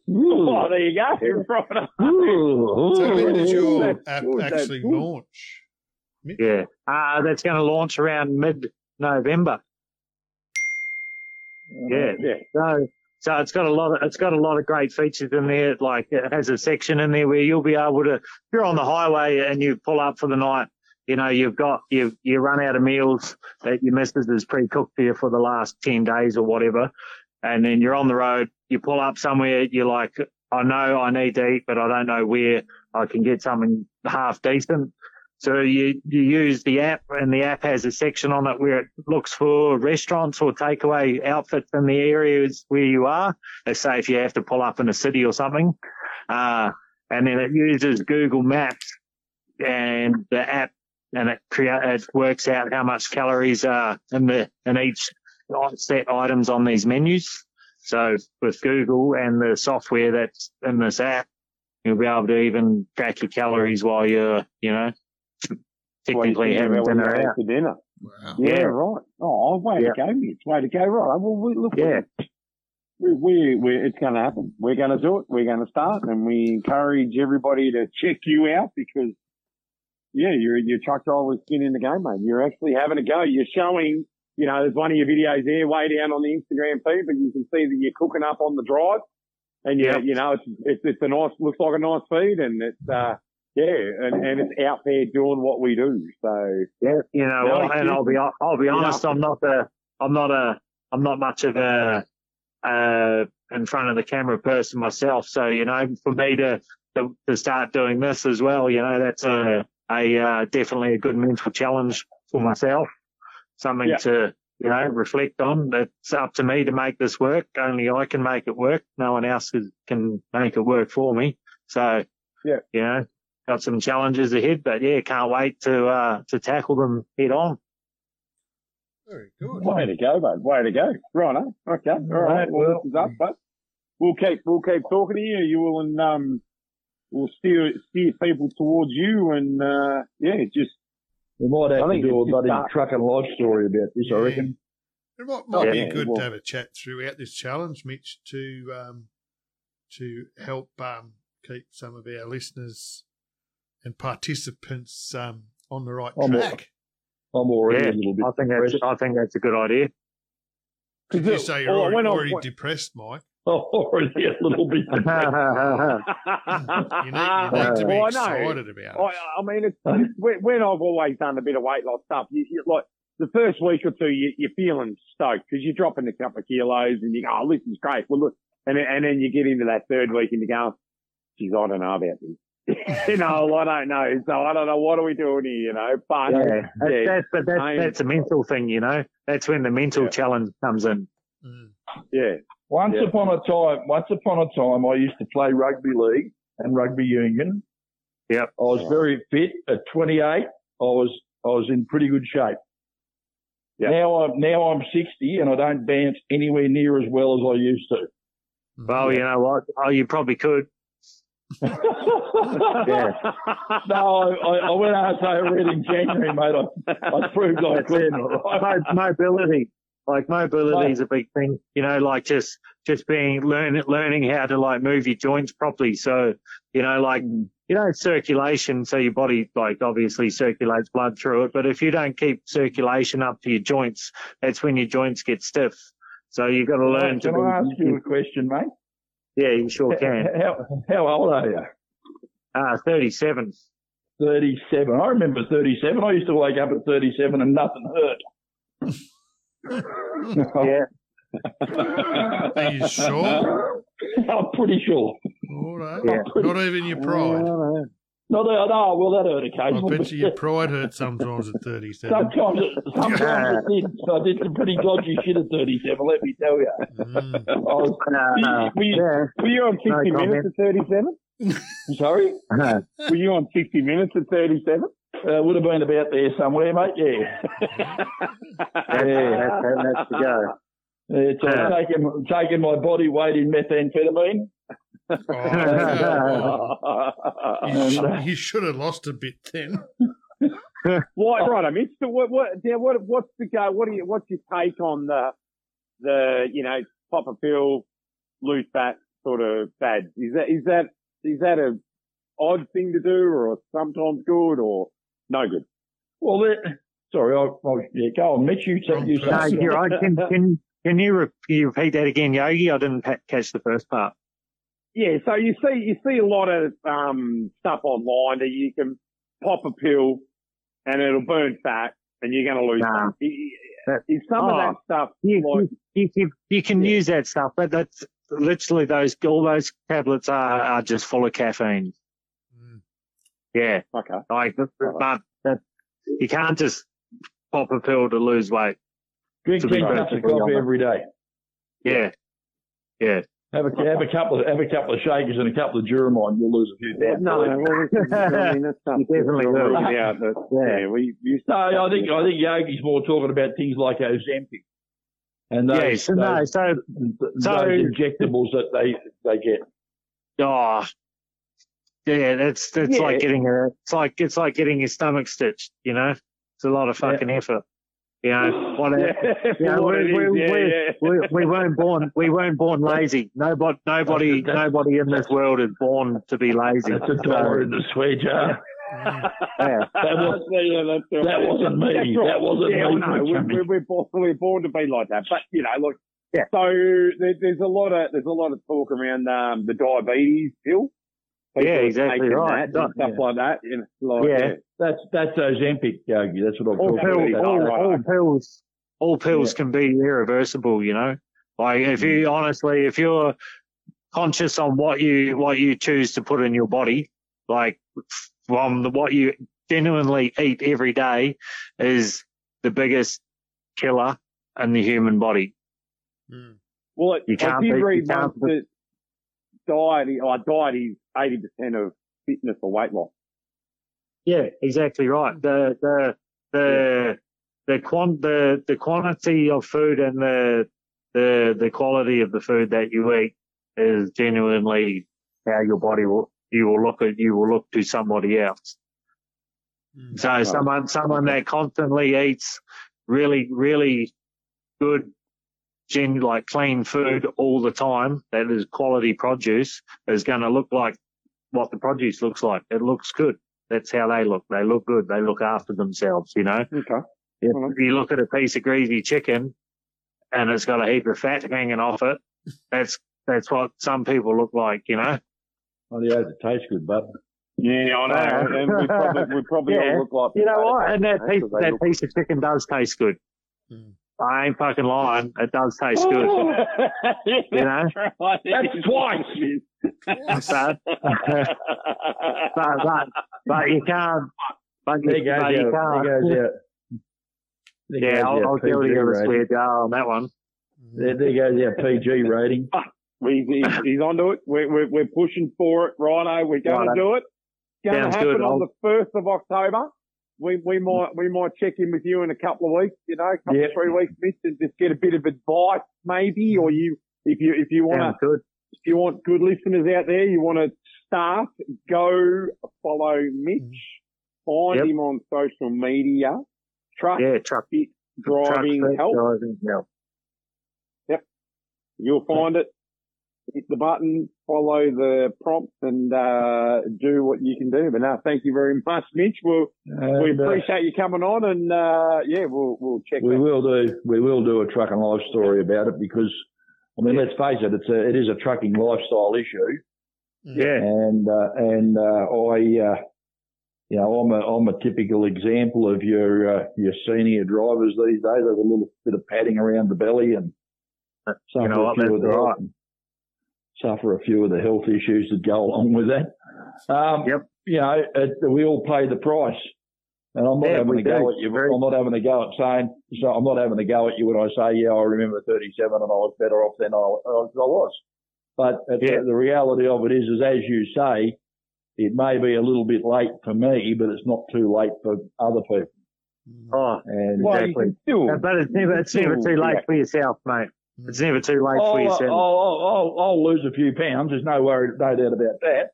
Oh, there you go. You're right. So when did your app actually good. launch? Yeah. Uh, that's going to launch around mid-November. Yeah. Yeah. So, so it's got a lot of, it's got a lot of great features in there. Like it has a section in there where you'll be able to, if you're on the highway and you pull up for the night, you know, you've got, you, you run out of meals that your missus has pre-cooked for you for the last 10 days or whatever. And then you're on the road, you pull up somewhere, you're like, I know I need to eat, but I don't know where I can get something half decent. So you, you use the app and the app has a section on it where it looks for restaurants or takeaway outfits in the areas where you are. Let's say if you have to pull up in a city or something. Uh, and then it uses Google Maps and the app and it create, it works out how much calories are in the, in each set items on these menus. So with Google and the software that's in this app, you'll be able to even track your calories while you're, you know, technically having dinner out. for dinner. Wow. Yeah, Yeah. right. Oh, way Yeah. to go, Mitch. Way to go. Right. Well, we, look, Yeah. we, we, we, it's going to happen. We're going to do it. We're going to start, and we encourage everybody to check you out because, yeah, you're you're truck driver's skin in the game, mate. You're actually having a go. You're showing. You know, there's one of your videos there way down on the Instagram feed, but you can see that you're cooking up on the drive, and you Yep. you know it's it's it's a nice looks like a nice feed, and it's uh yeah, and and it's out there doing what we do. So Yeah, you know, No, and I'll be I'll be honest. I'm not a I'm not a I'm not much of a uh in front of the camera person myself. So you know, for me to to, to start doing this as well, you know, that's a a uh, definitely a good mental challenge for myself. Something Yeah. to you know reflect on. It's up to me to make this work. Only I can make it work. No one else can make it work for me. So Yeah. you know, got some challenges ahead, but yeah, can't wait to uh, to tackle them head on. Very good. Way to go, mate. Way to go. Right, eh? Okay. All right. Well, this is up, but we'll keep we'll keep talking to you. You will and um we'll steer steer people towards you and uh yeah, just We might have I to do a bloody just- truck and life story about this, I reckon. It might, might Yeah, be good well- to have a chat throughout this challenge, Mitch, to um, to help um, keep some of our listeners and participants um, on the right I'm all- track. I'm already Yeah, a little bit I think that's. I think that's a good idea. Did you say you're Oh, already, already depressed, Mike? I'm already a little bit depressed. You need, you need to be Well, I know. excited about I, it. I mean, it's, it's when, when I've always done a bit of weight loss stuff, you, you like the first week or two, you, you're feeling stoked because you're dropping a couple of kilos and you go, oh, this is great. Well, look, and then, and then you get into that third week and you go, geez, I don't know about this. you know, I don't know. So I don't know what are we doing here, you know, but Yeah, that's, yeah, that's, but that's, I'm- that's a mental thing, you know. That's when the mental Yeah. challenge comes in. Mm. yeah. Once Yeah. upon a time, once upon a time, I used to play rugby league and rugby union. Yep. I was very fit. At 28, I was I was in pretty good shape. Yep. Now I'm now I'm 60 and I don't dance anywhere near as well as I used to. Well, you know what? Oh, you probably could. yeah. No, I, I went out over it in January, mate. I, I proved I That's couldn't. it. all right? Mo- mobility, like mobility is a big thing. You know, like just just being learn learning how to like move your joints properly. So you know, like you know, circulation. So your body like obviously circulates blood through it. But if you don't keep circulation up to your joints, that's when your joints get stiff. So you've got to learn to. Can I ask you a question, mate? Yeah, you sure can. How, how old are you? Ah, thirty-seven. 37. I remember 37. I used to wake up at 37 and nothing hurt. Yeah. Are you sure? I'm pretty sure. All right. Yeah. Not even your pride. No, no, no, well, that hurt occasionally. I occasionally. bet you your pride hurt sometimes at 37. Sometimes it, sometimes it did. I did some pretty dodgy shit at 37, let me tell you. Mm. I was, Uh, were, you, yeah. were you on 60 No minutes at 37? sorry? Were you on 60 minutes at 37? Uh, would have been about there somewhere, mate, yeah. That's, that's, that's the go. It's uh, taking, taking my body weight in methamphetamine. Oh, okay. you, And, sh- uh, you should have lost a bit then. What, right, I mean, so what, what, yeah, what, what's the go? What do you, what's your take on the, the, you know, pop a pill, lose fat sort of fads? Is that, is that, is that a odd thing to do or sometimes good or no good? well, that, sorry, I, I, yeah, go on, Mitch, you, said you Wrong No, said you're right. Can, can, can you, re- you repeat that again, Yogi? I didn't pa- catch the first part. Yeah, so you see, you see a lot of, um, stuff online that you can pop a pill and it'll burn fat and you're going to lose Nah. fat. That- Is some of Oh. that stuff You, like, you, you, you can Yeah. use that stuff, but that's literally those, all those tablets are, are just full of caffeine. Yeah. okay. Like, but, Right. but that, you can't just pop a pill to lose weight. drink to be 10 cups of coffee every day. Yeah. Yeah. Have a, have a couple of, have a couple of shakers and a couple of Duromine, you'll lose a few pounds. No, well, I mean, that's stuff. You definitely that's will. already out, but, Yeah. yeah, we used No, I think I think Yogi's more talking about things like Ozempic and those, Yeah. So, no, those, so, those so- injectables that they they get. oh, yeah, that's, that's Yeah. like getting a, it's like, it's like getting your stomach stitched, you know? It's a lot of fucking effort. You know, what, Yeah, Yeah, what we- we- yeah, we- we, we weren't born we weren't born lazy. Nobody nobody nobody in this world is born to be lazy. That's a dollar in the swear jar. Yeah. That was, yeah, right. that wasn't me. That's right. That wasn't yeah, me. no, we're, we're, we're, born, we're born to be like that. But you know, look. Yeah. So there, there's a lot of there's a lot of talk around um, the diabetes pill. People Yeah, exactly right. that and stuff Yeah. like that. You know, like, Yeah. yeah. That's that's Ozempic, Yogi. That's what I'm All, talking pill, about. all, right. all pills all pills Yeah. can be irreversible, you know? Like if you honestly if you're conscious on what you what you choose to put in your body, like from the, what you genuinely eat every day is the biggest killer in the human body. Mm. Well, it, You can't did beat- you read can't once that diet, or diet is eighty percent of fitness or weight loss. Yeah, exactly right. The the the the quant the the quantity of food and the the the quality of the food that you eat is genuinely how your body will you will look at you will look to somebody else. Mm. So someone someone that constantly eats really really good gen like clean food all the time that is quality produce is going to look like what the produce looks like. It looks good. That's how they look. They look good. They look after themselves, you know. Okay. If you look at a piece of greasy chicken and it's got a heap of fat hanging off it, that's that's what some people look like, you know. Well, yeah, it tastes good, but Yeah, I know. And we probably, we probably Yeah. all look like You know what? And that piece that look- piece of chicken does taste good. Mm. I ain't fucking lying. It does taste good. You know? That's twice. But, but, but, but you can't. But you, there goes but you can't. there goes our, there Yeah, goes I'll, our I'll guilty PG of a rating. swear jar on that one. There, there goes our PG rating. he's, he's, he's onto it. We're, we're, we're pushing for it, Rhino. We're going Righto. to do it. It's Going to happen good. on I'll- the first of October. We we might we might check in with you in a couple of weeks. You know, a couple Yep. three weeks, Mitch, and just get a bit of advice, maybe, or you if you if you want to if you want good listeners out there, you want to start, go follow Mitch, mm-hmm. find Yep. him on social media, truck Yeah, truck. Fit driving fit help. Driving help. You'll find it. Hit the button, follow the prompts, and uh, do what you can do. But now, thank you very much, Mitch. We'll, we And, uh, appreciate you coming on, and uh, yeah, we'll we'll check. we that. will do we will do a truck and life story about it because I mean let's face it, it's a it is a trucking lifestyle issue. Yeah. and uh, and uh, I, uh, you know, I'm a I'm a typical example of your uh, your senior drivers these days. There's a little bit of padding around the belly and suffer know what, that's of the right. health, suffer a few of the health issues that go along with that. Um, Yep. You know, it, we all pay the price. And I'm not Yeah, having we a go do. at you. Very- I'm not having a go at saying, so I'm not having a go at you when I say, yeah, I remember 37 and I was better off than I, I was. But Yeah. the reality of it is, is as you say, it may be a little bit late for me, but it's not too late for other people. Oh, And well, exactly. can still. but it's never, it's never too late for yourself, mate. It's never too late for I'll, yourself. I'll, I'll, I'll lose a few pounds. There's no worry, no doubt about that.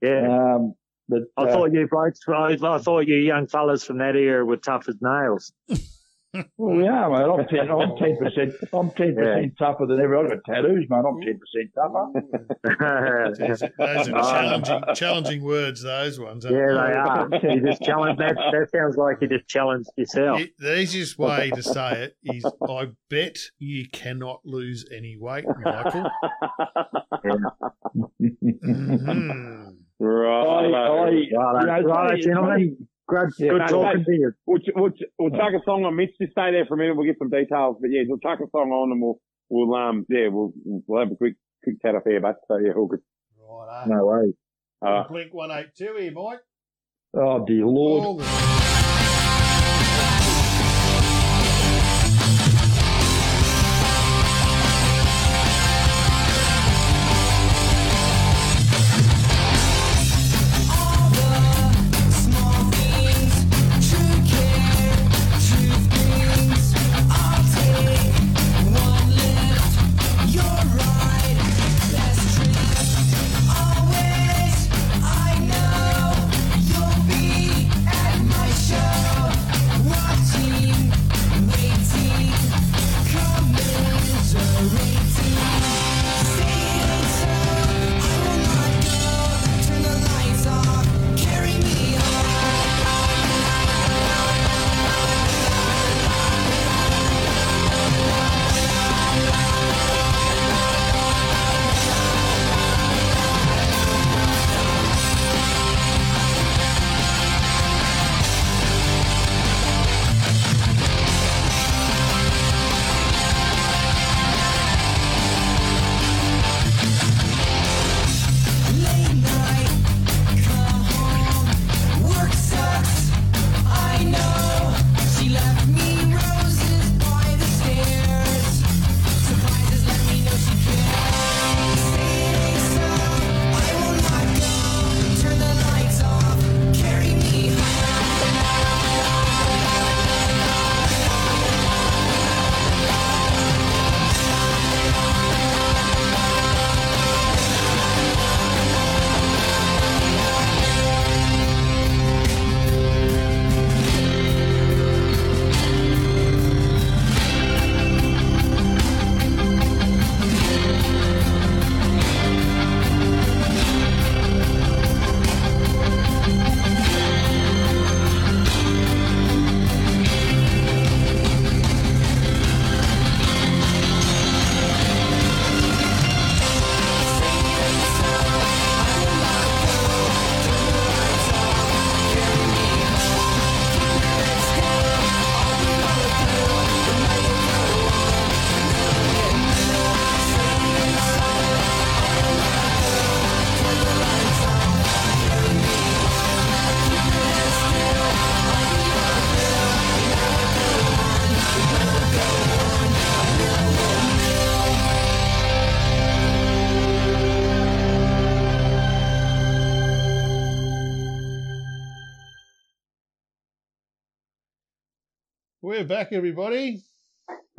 yeah. Um, but I uh, thought you blokes, I, I thought you young fellas from that era were tough as nails. well, yeah, mate. I'm ten. I'm ten percent. I'm ten percent tougher than everyone. I've got tattoos, mate. I'm ten percent tougher. Those are, challenging, challenging words. Those ones. aren't yeah, they are. You just challenge that. That sounds like you just challenged yourself. It- the easiest way to say it is, I bet you cannot lose any weight, Michael. Mhm. Right. I, I, Right, you know, right, funny- gentlemen. funny- Good, Yeah, good no, talking to you. We'll, ch- we'll, we'll chuck a song on. Mitch, just stay there for a minute. We'll get some details. But yeah, we'll chuck a song on and we'll, we'll, um, yeah, we'll, we'll have a quick, quick chat off air, but so yeah, all good. Right, No way. Uh, Blink 182 here, Mike. Oh dear Lord. Back, everybody.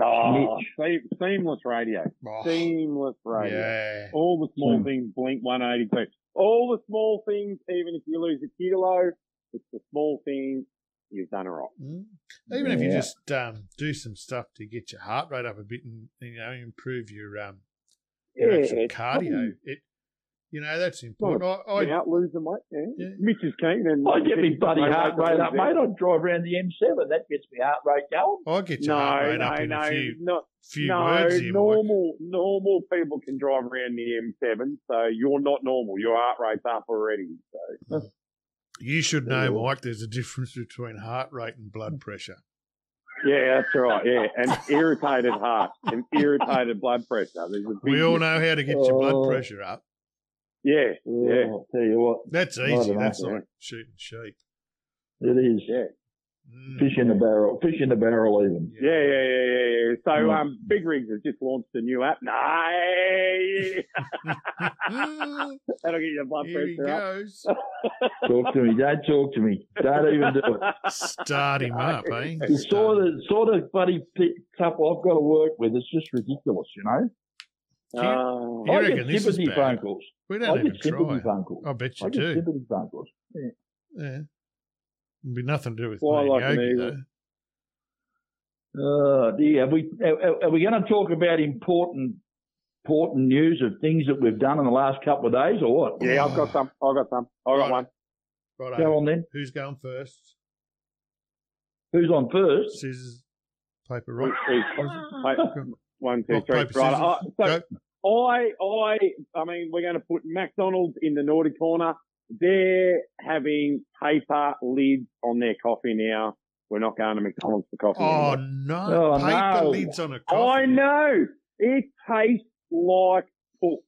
Oh, seam- seamless radio. Oh, Seamless radio. yeah. All the small Hmm. things blink 182. All the small things, even if you lose a kilo, it's the small things you've done it right. Mm. Even if you just um, do some stuff to get your heart rate up a bit and you know improve your um your Yeah, actual cardio, probably- it you know that's important. I, I, Without losing weight, yeah. Yeah. Mitch is keen. And I get my bloody heart rate up, mate. I drive around the M7. That gets my heart rate going. I'll get your heart rate no, up in no, a few no, few no. words here, Mike. normal, normal people can drive around the M7, so you're not normal. Your heart rate's up already. So You should know, Yeah. Mike. There's a difference between heart rate and blood pressure. yeah, that's right. Yeah, and irritated heart and irritated blood pressure. There's a big We all know how to get your blood pressure up. Yeah, Oh, yeah, I'll tell you what, That's easy. That's yeah. like shooting sheep. it is. yeah. Mm. Fish in the barrel. Fish in the barrel, even. Yeah, yeah, yeah, yeah, yeah. So, Mm. um, Big Rigs has just launched a new app. No, that'll get your blood Here he up. goes. Talk to me. Don't talk to me. Don't even do it. Start him up, eh? The sort of, sort of bloody p- couple I've got to work with, it's just ridiculous, you know? Uh, You I reckon get this is sympathy bad? phone calls. We I don't even get sympathy try. phone calls. I bet you I get do. sympathy phone calls. Yeah. It'd be nothing to do with Fly me like and an Yogi, eagle. though. Uh, dear, are we, are, are we going to talk about important, important news of things that we've done in the last couple of days or what? yeah, I've got some. I've got some. I've got Right. one. Right, Go on then. Who's going first? Who's on first? Scissors, paper, Wait, rock. Wait, One, two, Rock, three. paper, Right. scissors. uh, so Go. I, I, I mean, we're going to put McDonald's in the naughty corner. They're having paper lids on their coffee now. We're not going to McDonald's for coffee Oh anymore. no! Oh, paper no. lids on a coffee. I know. It tastes like poop.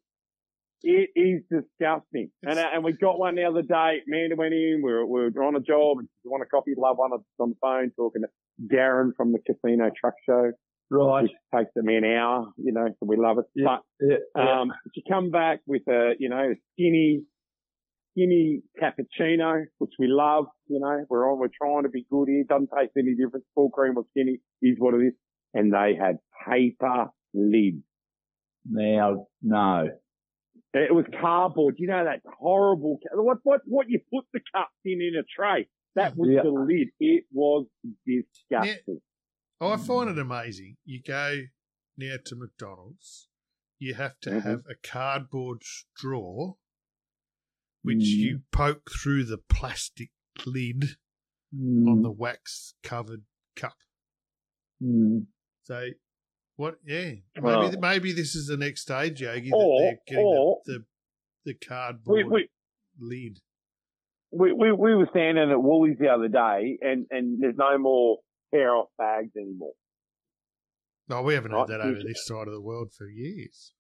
It is disgusting. And, uh, and we got one the other day. Amanda went in. We were, we were on a job and she wanted a coffee. Love one. On the phone talking to Darren from the Casino Truck Show, Right. which takes me an hour, you know, so we love it. Yeah. Yeah, But, yeah. um, she come back with a, you know, skinny, skinny cappuccino, which we love, you know, we're on, we're trying to be good here. Doesn't taste any different. Full cream or skinny is what it is. And they had paper lids. now, no. It was cardboard. You know that horrible, what, what, what you put the cups in in a tray. That was Yeah. the lid. It was disgusting. I find it amazing. You go now to McDonald's, you have to Mhm. have a cardboard straw, which Mm. you poke through the plastic lid Mm, on the wax covered cup. mm. So, what? Yeah, maybe Well- maybe this is the next stage, Yogi. That Or- they're getting or- the, the the We, cardboard we, lid. we, we, we were standing at Woolies the other day and, and there's no more tear off bags anymore. No, we haven't had that over this side of the world for years.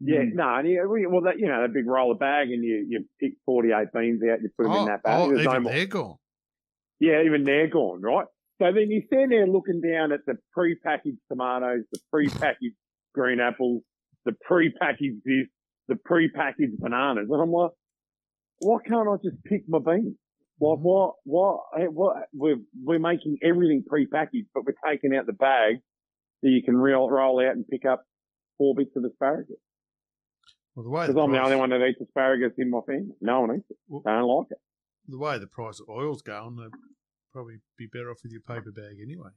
Yeah, Mm. no, and you, well, that, you know, that big roller bag and you, you pick 48 beans out, you put them oh, in that bag. oh, There's no even more. they're gone. Yeah, even they're gone, right? So then you stand there looking down at the pre-packaged tomatoes, the pre-packaged green apples, the pre-packaged this, the pre-packaged bananas, and I'm like, why can't I just pick my beans? Like, what, what, eh, what, we're, we're making everything pre-packaged, but we're taking out the bag that you can roll, roll out and pick up four bits of asparagus. Well, the way Because the I'm the price- only one that eats asparagus in my family. No one eats it. Well- Don't like it. the way the price of oil's going, they'd probably be better off with your paper bag anyway.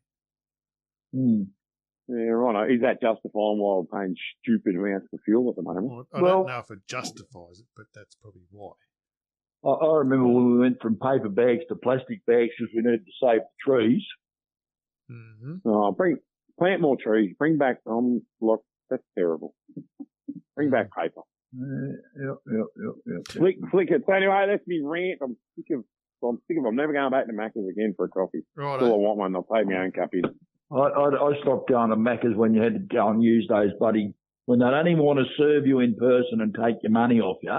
Mm. Yeah, right. Is that justifying why we're paying stupid amounts for fuel at the moment? Well, I Well- don't know if it justifies it, but that's probably why. I, I remember when we went from paper bags to plastic bags because we needed to save the trees. hmm Oh, bring plant more trees. Bring back um look that's terrible. Bring back paper. Uh, yep, yep, yep, yep. Flick flick it. So anyway, that's me rant. I'm sick of I'm sick of I'm never going back to Macca's again for a coffee. Right. Still I want one, I'll take my own cup in. I, I, I stopped going to Macca's when you had to go and use those bloody, when they don't even want to serve you in person and take your money off you.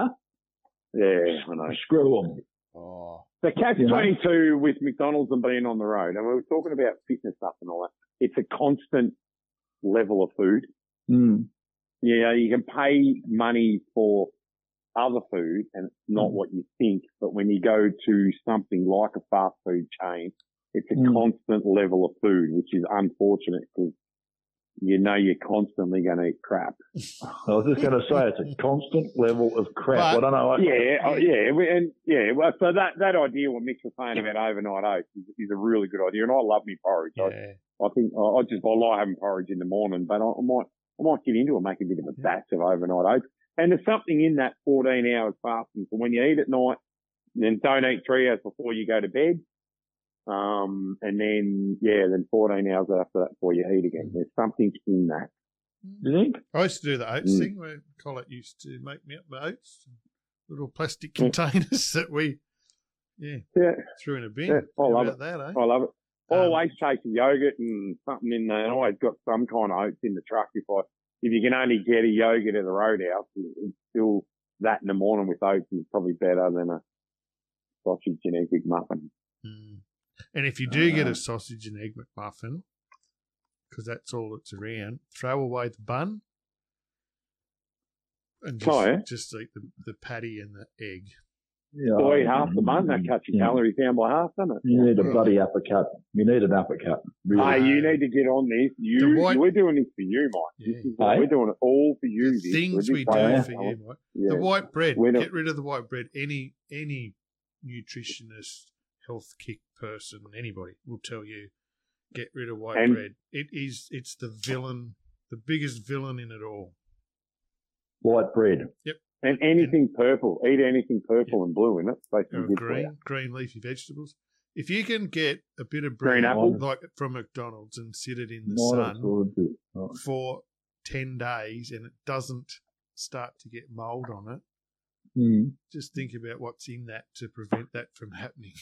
Yeah, I know. Screw them. Oh, The catch You know? 22 with McDonald's and being on the road, and we were talking about fitness stuff and all that. It's a constant level of food. Mm. Yeah, you can pay money for other food and it's not Mm. what you think. But when you go to something like a fast food chain, It's a Mm. constant level of food, which is unfortunate because you know you're constantly going to eat crap. I was just going to say it's a constant level of crap. I don't know. I, Yeah, oh, yeah, and yeah. Well, so that that idea what Mitch was saying about overnight oats is, is a really good idea, and I love me porridge. I, Yeah. I think I I just I like having porridge in the morning, but I, I might I might get into it, make a bit of a batch of overnight oats. And there's something in that 14 hours fasting. So when you eat at night, then don't eat three hours before you go to bed. Um, and then yeah, then 14 hours after that before you eat again. There's something in that. you think? I used to do the oats Mm. thing where Collette used to make me up my oats, little plastic Mm. containers that we, yeah, Yeah, threw in a bin. Yeah, I love about that, eh? I love it. I Um, always take a yogurt and something in there. And I always got some kind of oats in the truck. If I, if you can only get a yogurt at the roadhouse, it's still that in the morning with oats is probably better than a sausage and egg muffin. Mm. And if you do get Uh, a sausage and egg McMuffin, because that's all that's around, throw away the bun and just, Oh, yeah? just eat the, the patty and the egg. Yeah. Or eat half the bun. That cuts your Yeah. calories down by half, doesn't it? You need a bloody uppercut. You need an uppercut. Really. Hey, you need to get on this. You, white- we're doing this for you, Mike. Yeah. This is Hey? we're doing it all for you. The things We're we just do for you, Mike. Yeah. The white bread. Don't- Get rid of the white bread. Any any nutritionist, health kick person, anybody will tell you, get rid of white And- bread. It is it's the villain, the biggest villain in it all. White bread. Yep. And anything purple. Eat anything purple and blue in it. Basically Or good for you. green, green leafy vegetables. If you can get a bit of bread like from McDonald's and sit it in the Not sun. Oh. for ten days and it doesn't start to get mold on it, Mm. just think about what's in that to prevent that from happening.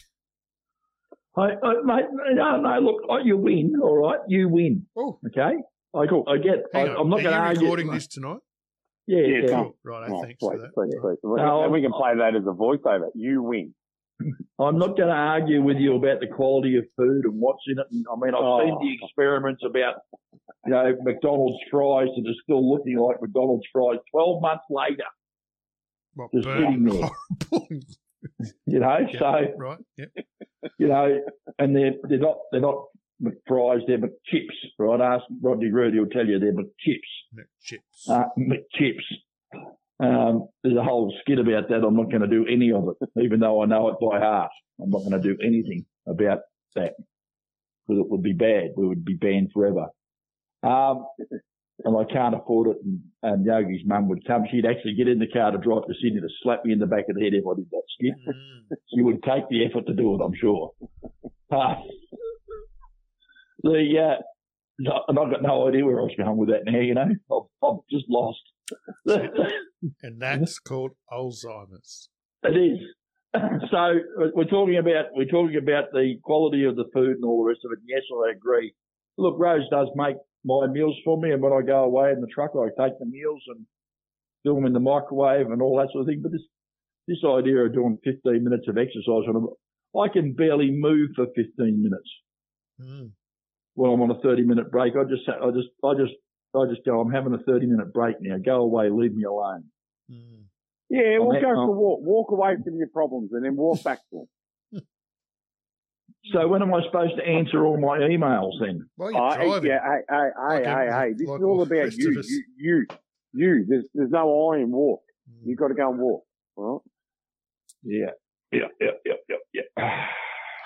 I, I, mate, no, no, look, oh, you win, all right? You win, Oh, okay? I, I get, I, I'm not Are going to you argue. recording this tonight? Yeah, Yeah, yeah. come Right, Oh, thanks please, for that. please, please. No, and we can play that as a voiceover. You win. I'm not going to argue with you about the quality of food and what's in it. And, I mean, I've Oh. seen the oh. experiments about, you know, McDonald's fries that are still looking like McDonald's fries 12 months later, What, Just burnt sitting there. you know? Yeah, So, right, yep. you know, and they're, they're not, they're not McFries, they're McChips, right? Ask Rodney Rudy will tell you they're McChips. Chips. uh, McChips. Um, there's a whole skit about that. I'm not going to do any of it, even though I know it by heart. I'm not going to do anything about that because it would be bad. We would be banned forever. Um, and I can't afford it. And, and Yogi's mum would come. She'd actually get in the car to drive to Sydney to slap me in the back of the head if I did that skit. Mm. She would take the effort to do it, I'm sure. Uh, the, uh, no- and I've got no idea where I was going with that now, you know. I've, I've just lost. And that's called Alzheimer's. It is. So we're talking about we're talking about the quality of the food and all the rest of it. Yes, I agree. Look, Rose does make my meals for me, and when I go away in the truck, I take the meals and do them in the microwave and all that sort of thing. But this this idea of doing 15 minutes of exercise when I'm, I can barely move for 15 minutes Mm. when I'm on a 30 minute break. I just I just I just I just go. I'm having a 30 minute break now. Go away. Leave me alone. Mm. Yeah, we'll I'm- go I'm- for a walk. Walk away from your problems and then walk back to them. So when am I supposed to answer all my emails then? Well, you're driving. yeah, hey, hey, hey, Like hey, a- hey. This like is all about rest you, you, you, you. There's, there's no I in walk. Mm. You've got to go and walk. All Yeah. Yeah. Yeah. Yeah. Yeah. Yeah.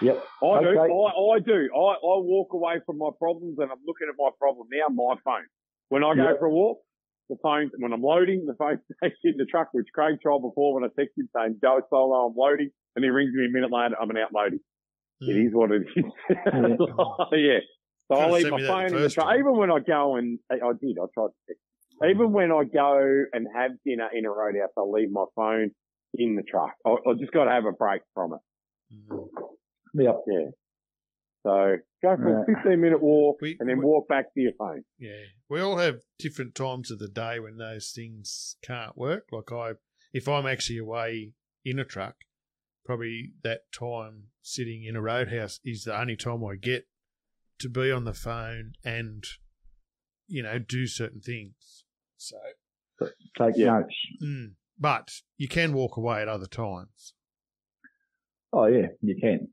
Yep. right? I do. I, I do. I, I walk away from my problems and I'm looking at my problem now, my phone. When I go Yep. for a walk, the phone, when I'm loading, the phone stays in the truck, which Craig tried before when I texted him saying, go solo, I'm loading. And he rings me a minute later, I'm an out loading. It Mm. is what it is. yeah. So I'll leave my phone in the truck. Even when I go and, I did, I tried to. Even when I go and have dinner in a roadhouse, I'll leave my phone in the truck. I, I just got to have a break from it. Mm. Yep. Yeah. So go for a 15 minute walk We- and then we- walk back to your phone. Yeah, we all have different times of the day when those things can't work. Like I, if I'm actually away in a truck, probably that time sitting in a roadhouse is the only time I get to be on the phone and, you know, do certain things. So, Take Yeah. notes. mm, but you can walk away at other times. Oh yeah, you can.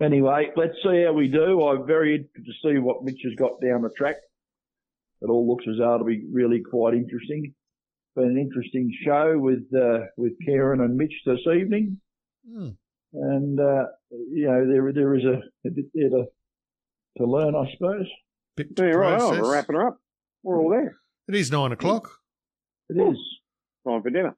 Anyway, let's see how we do. I'm very interested to see what Mitch has got down the track. It all looks as though it'll be really quite interesting. Been an interesting show with uh, with Kieran and Mitch this evening, Hmm. and uh, you know there there is a, a bit there to, to learn, I suppose. Bit to Yeah, right. Oh, we're wrapping her up. We're all there. It is nine o'clock. It is Time for dinner.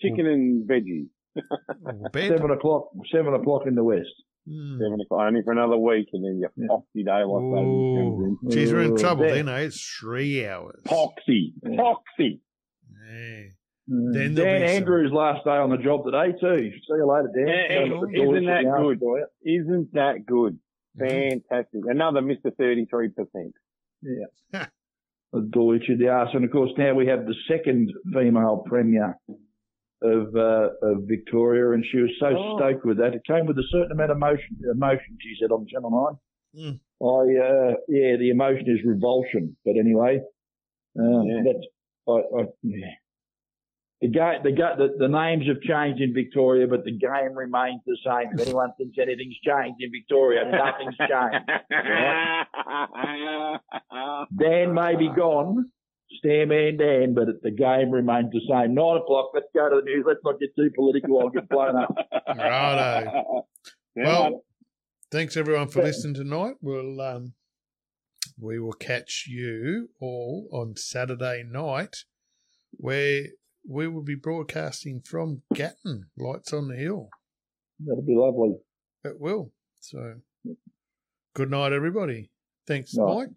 Chicken and veggies. Seven o'clock. Seven o'clock in the west. Hmm. Seven o'clock. Only for another week, and then your Yeah. poxy daylight savings comes in. Geez, we're in Oh, trouble there. then, eh? It's three hours. Poxy. Yeah. Poxy. Yeah. Mm. Then Dan be some- Andrews' last day on the job today too. See you later, Dan. Yeah, Down at the isn't that good? after for you. Isn't that good? Mm-hmm. Fantastic. Another Mr. 33%. Yeah, the Deutsche the arse. And of course, now we have the second female premier of uh, of Victoria, and she was so Oh. stoked with that. It came with a certain amount of emotion. Emotion, she said on Channel Nine. Mm. I uh, yeah, the emotion is revulsion. But anyway, uh, Yeah. that's I, I. The, ga- the, ga- the the names have changed in Victoria, but the game remains the same. If anyone thinks anything's changed in Victoria, nothing's changed. Dan may be gone, Chairman Dan, but the game remains the same. Nine o'clock, let's go to the news. Let's not get too political. I'll get blown up. Righto. Well, thanks everyone for listening tonight. We'll um, we will catch you all on Saturday night, where we will be broadcasting from Gatton, Lights on the Hill. That'll be lovely. It will. So, good night, everybody. Thanks, Night. Mike.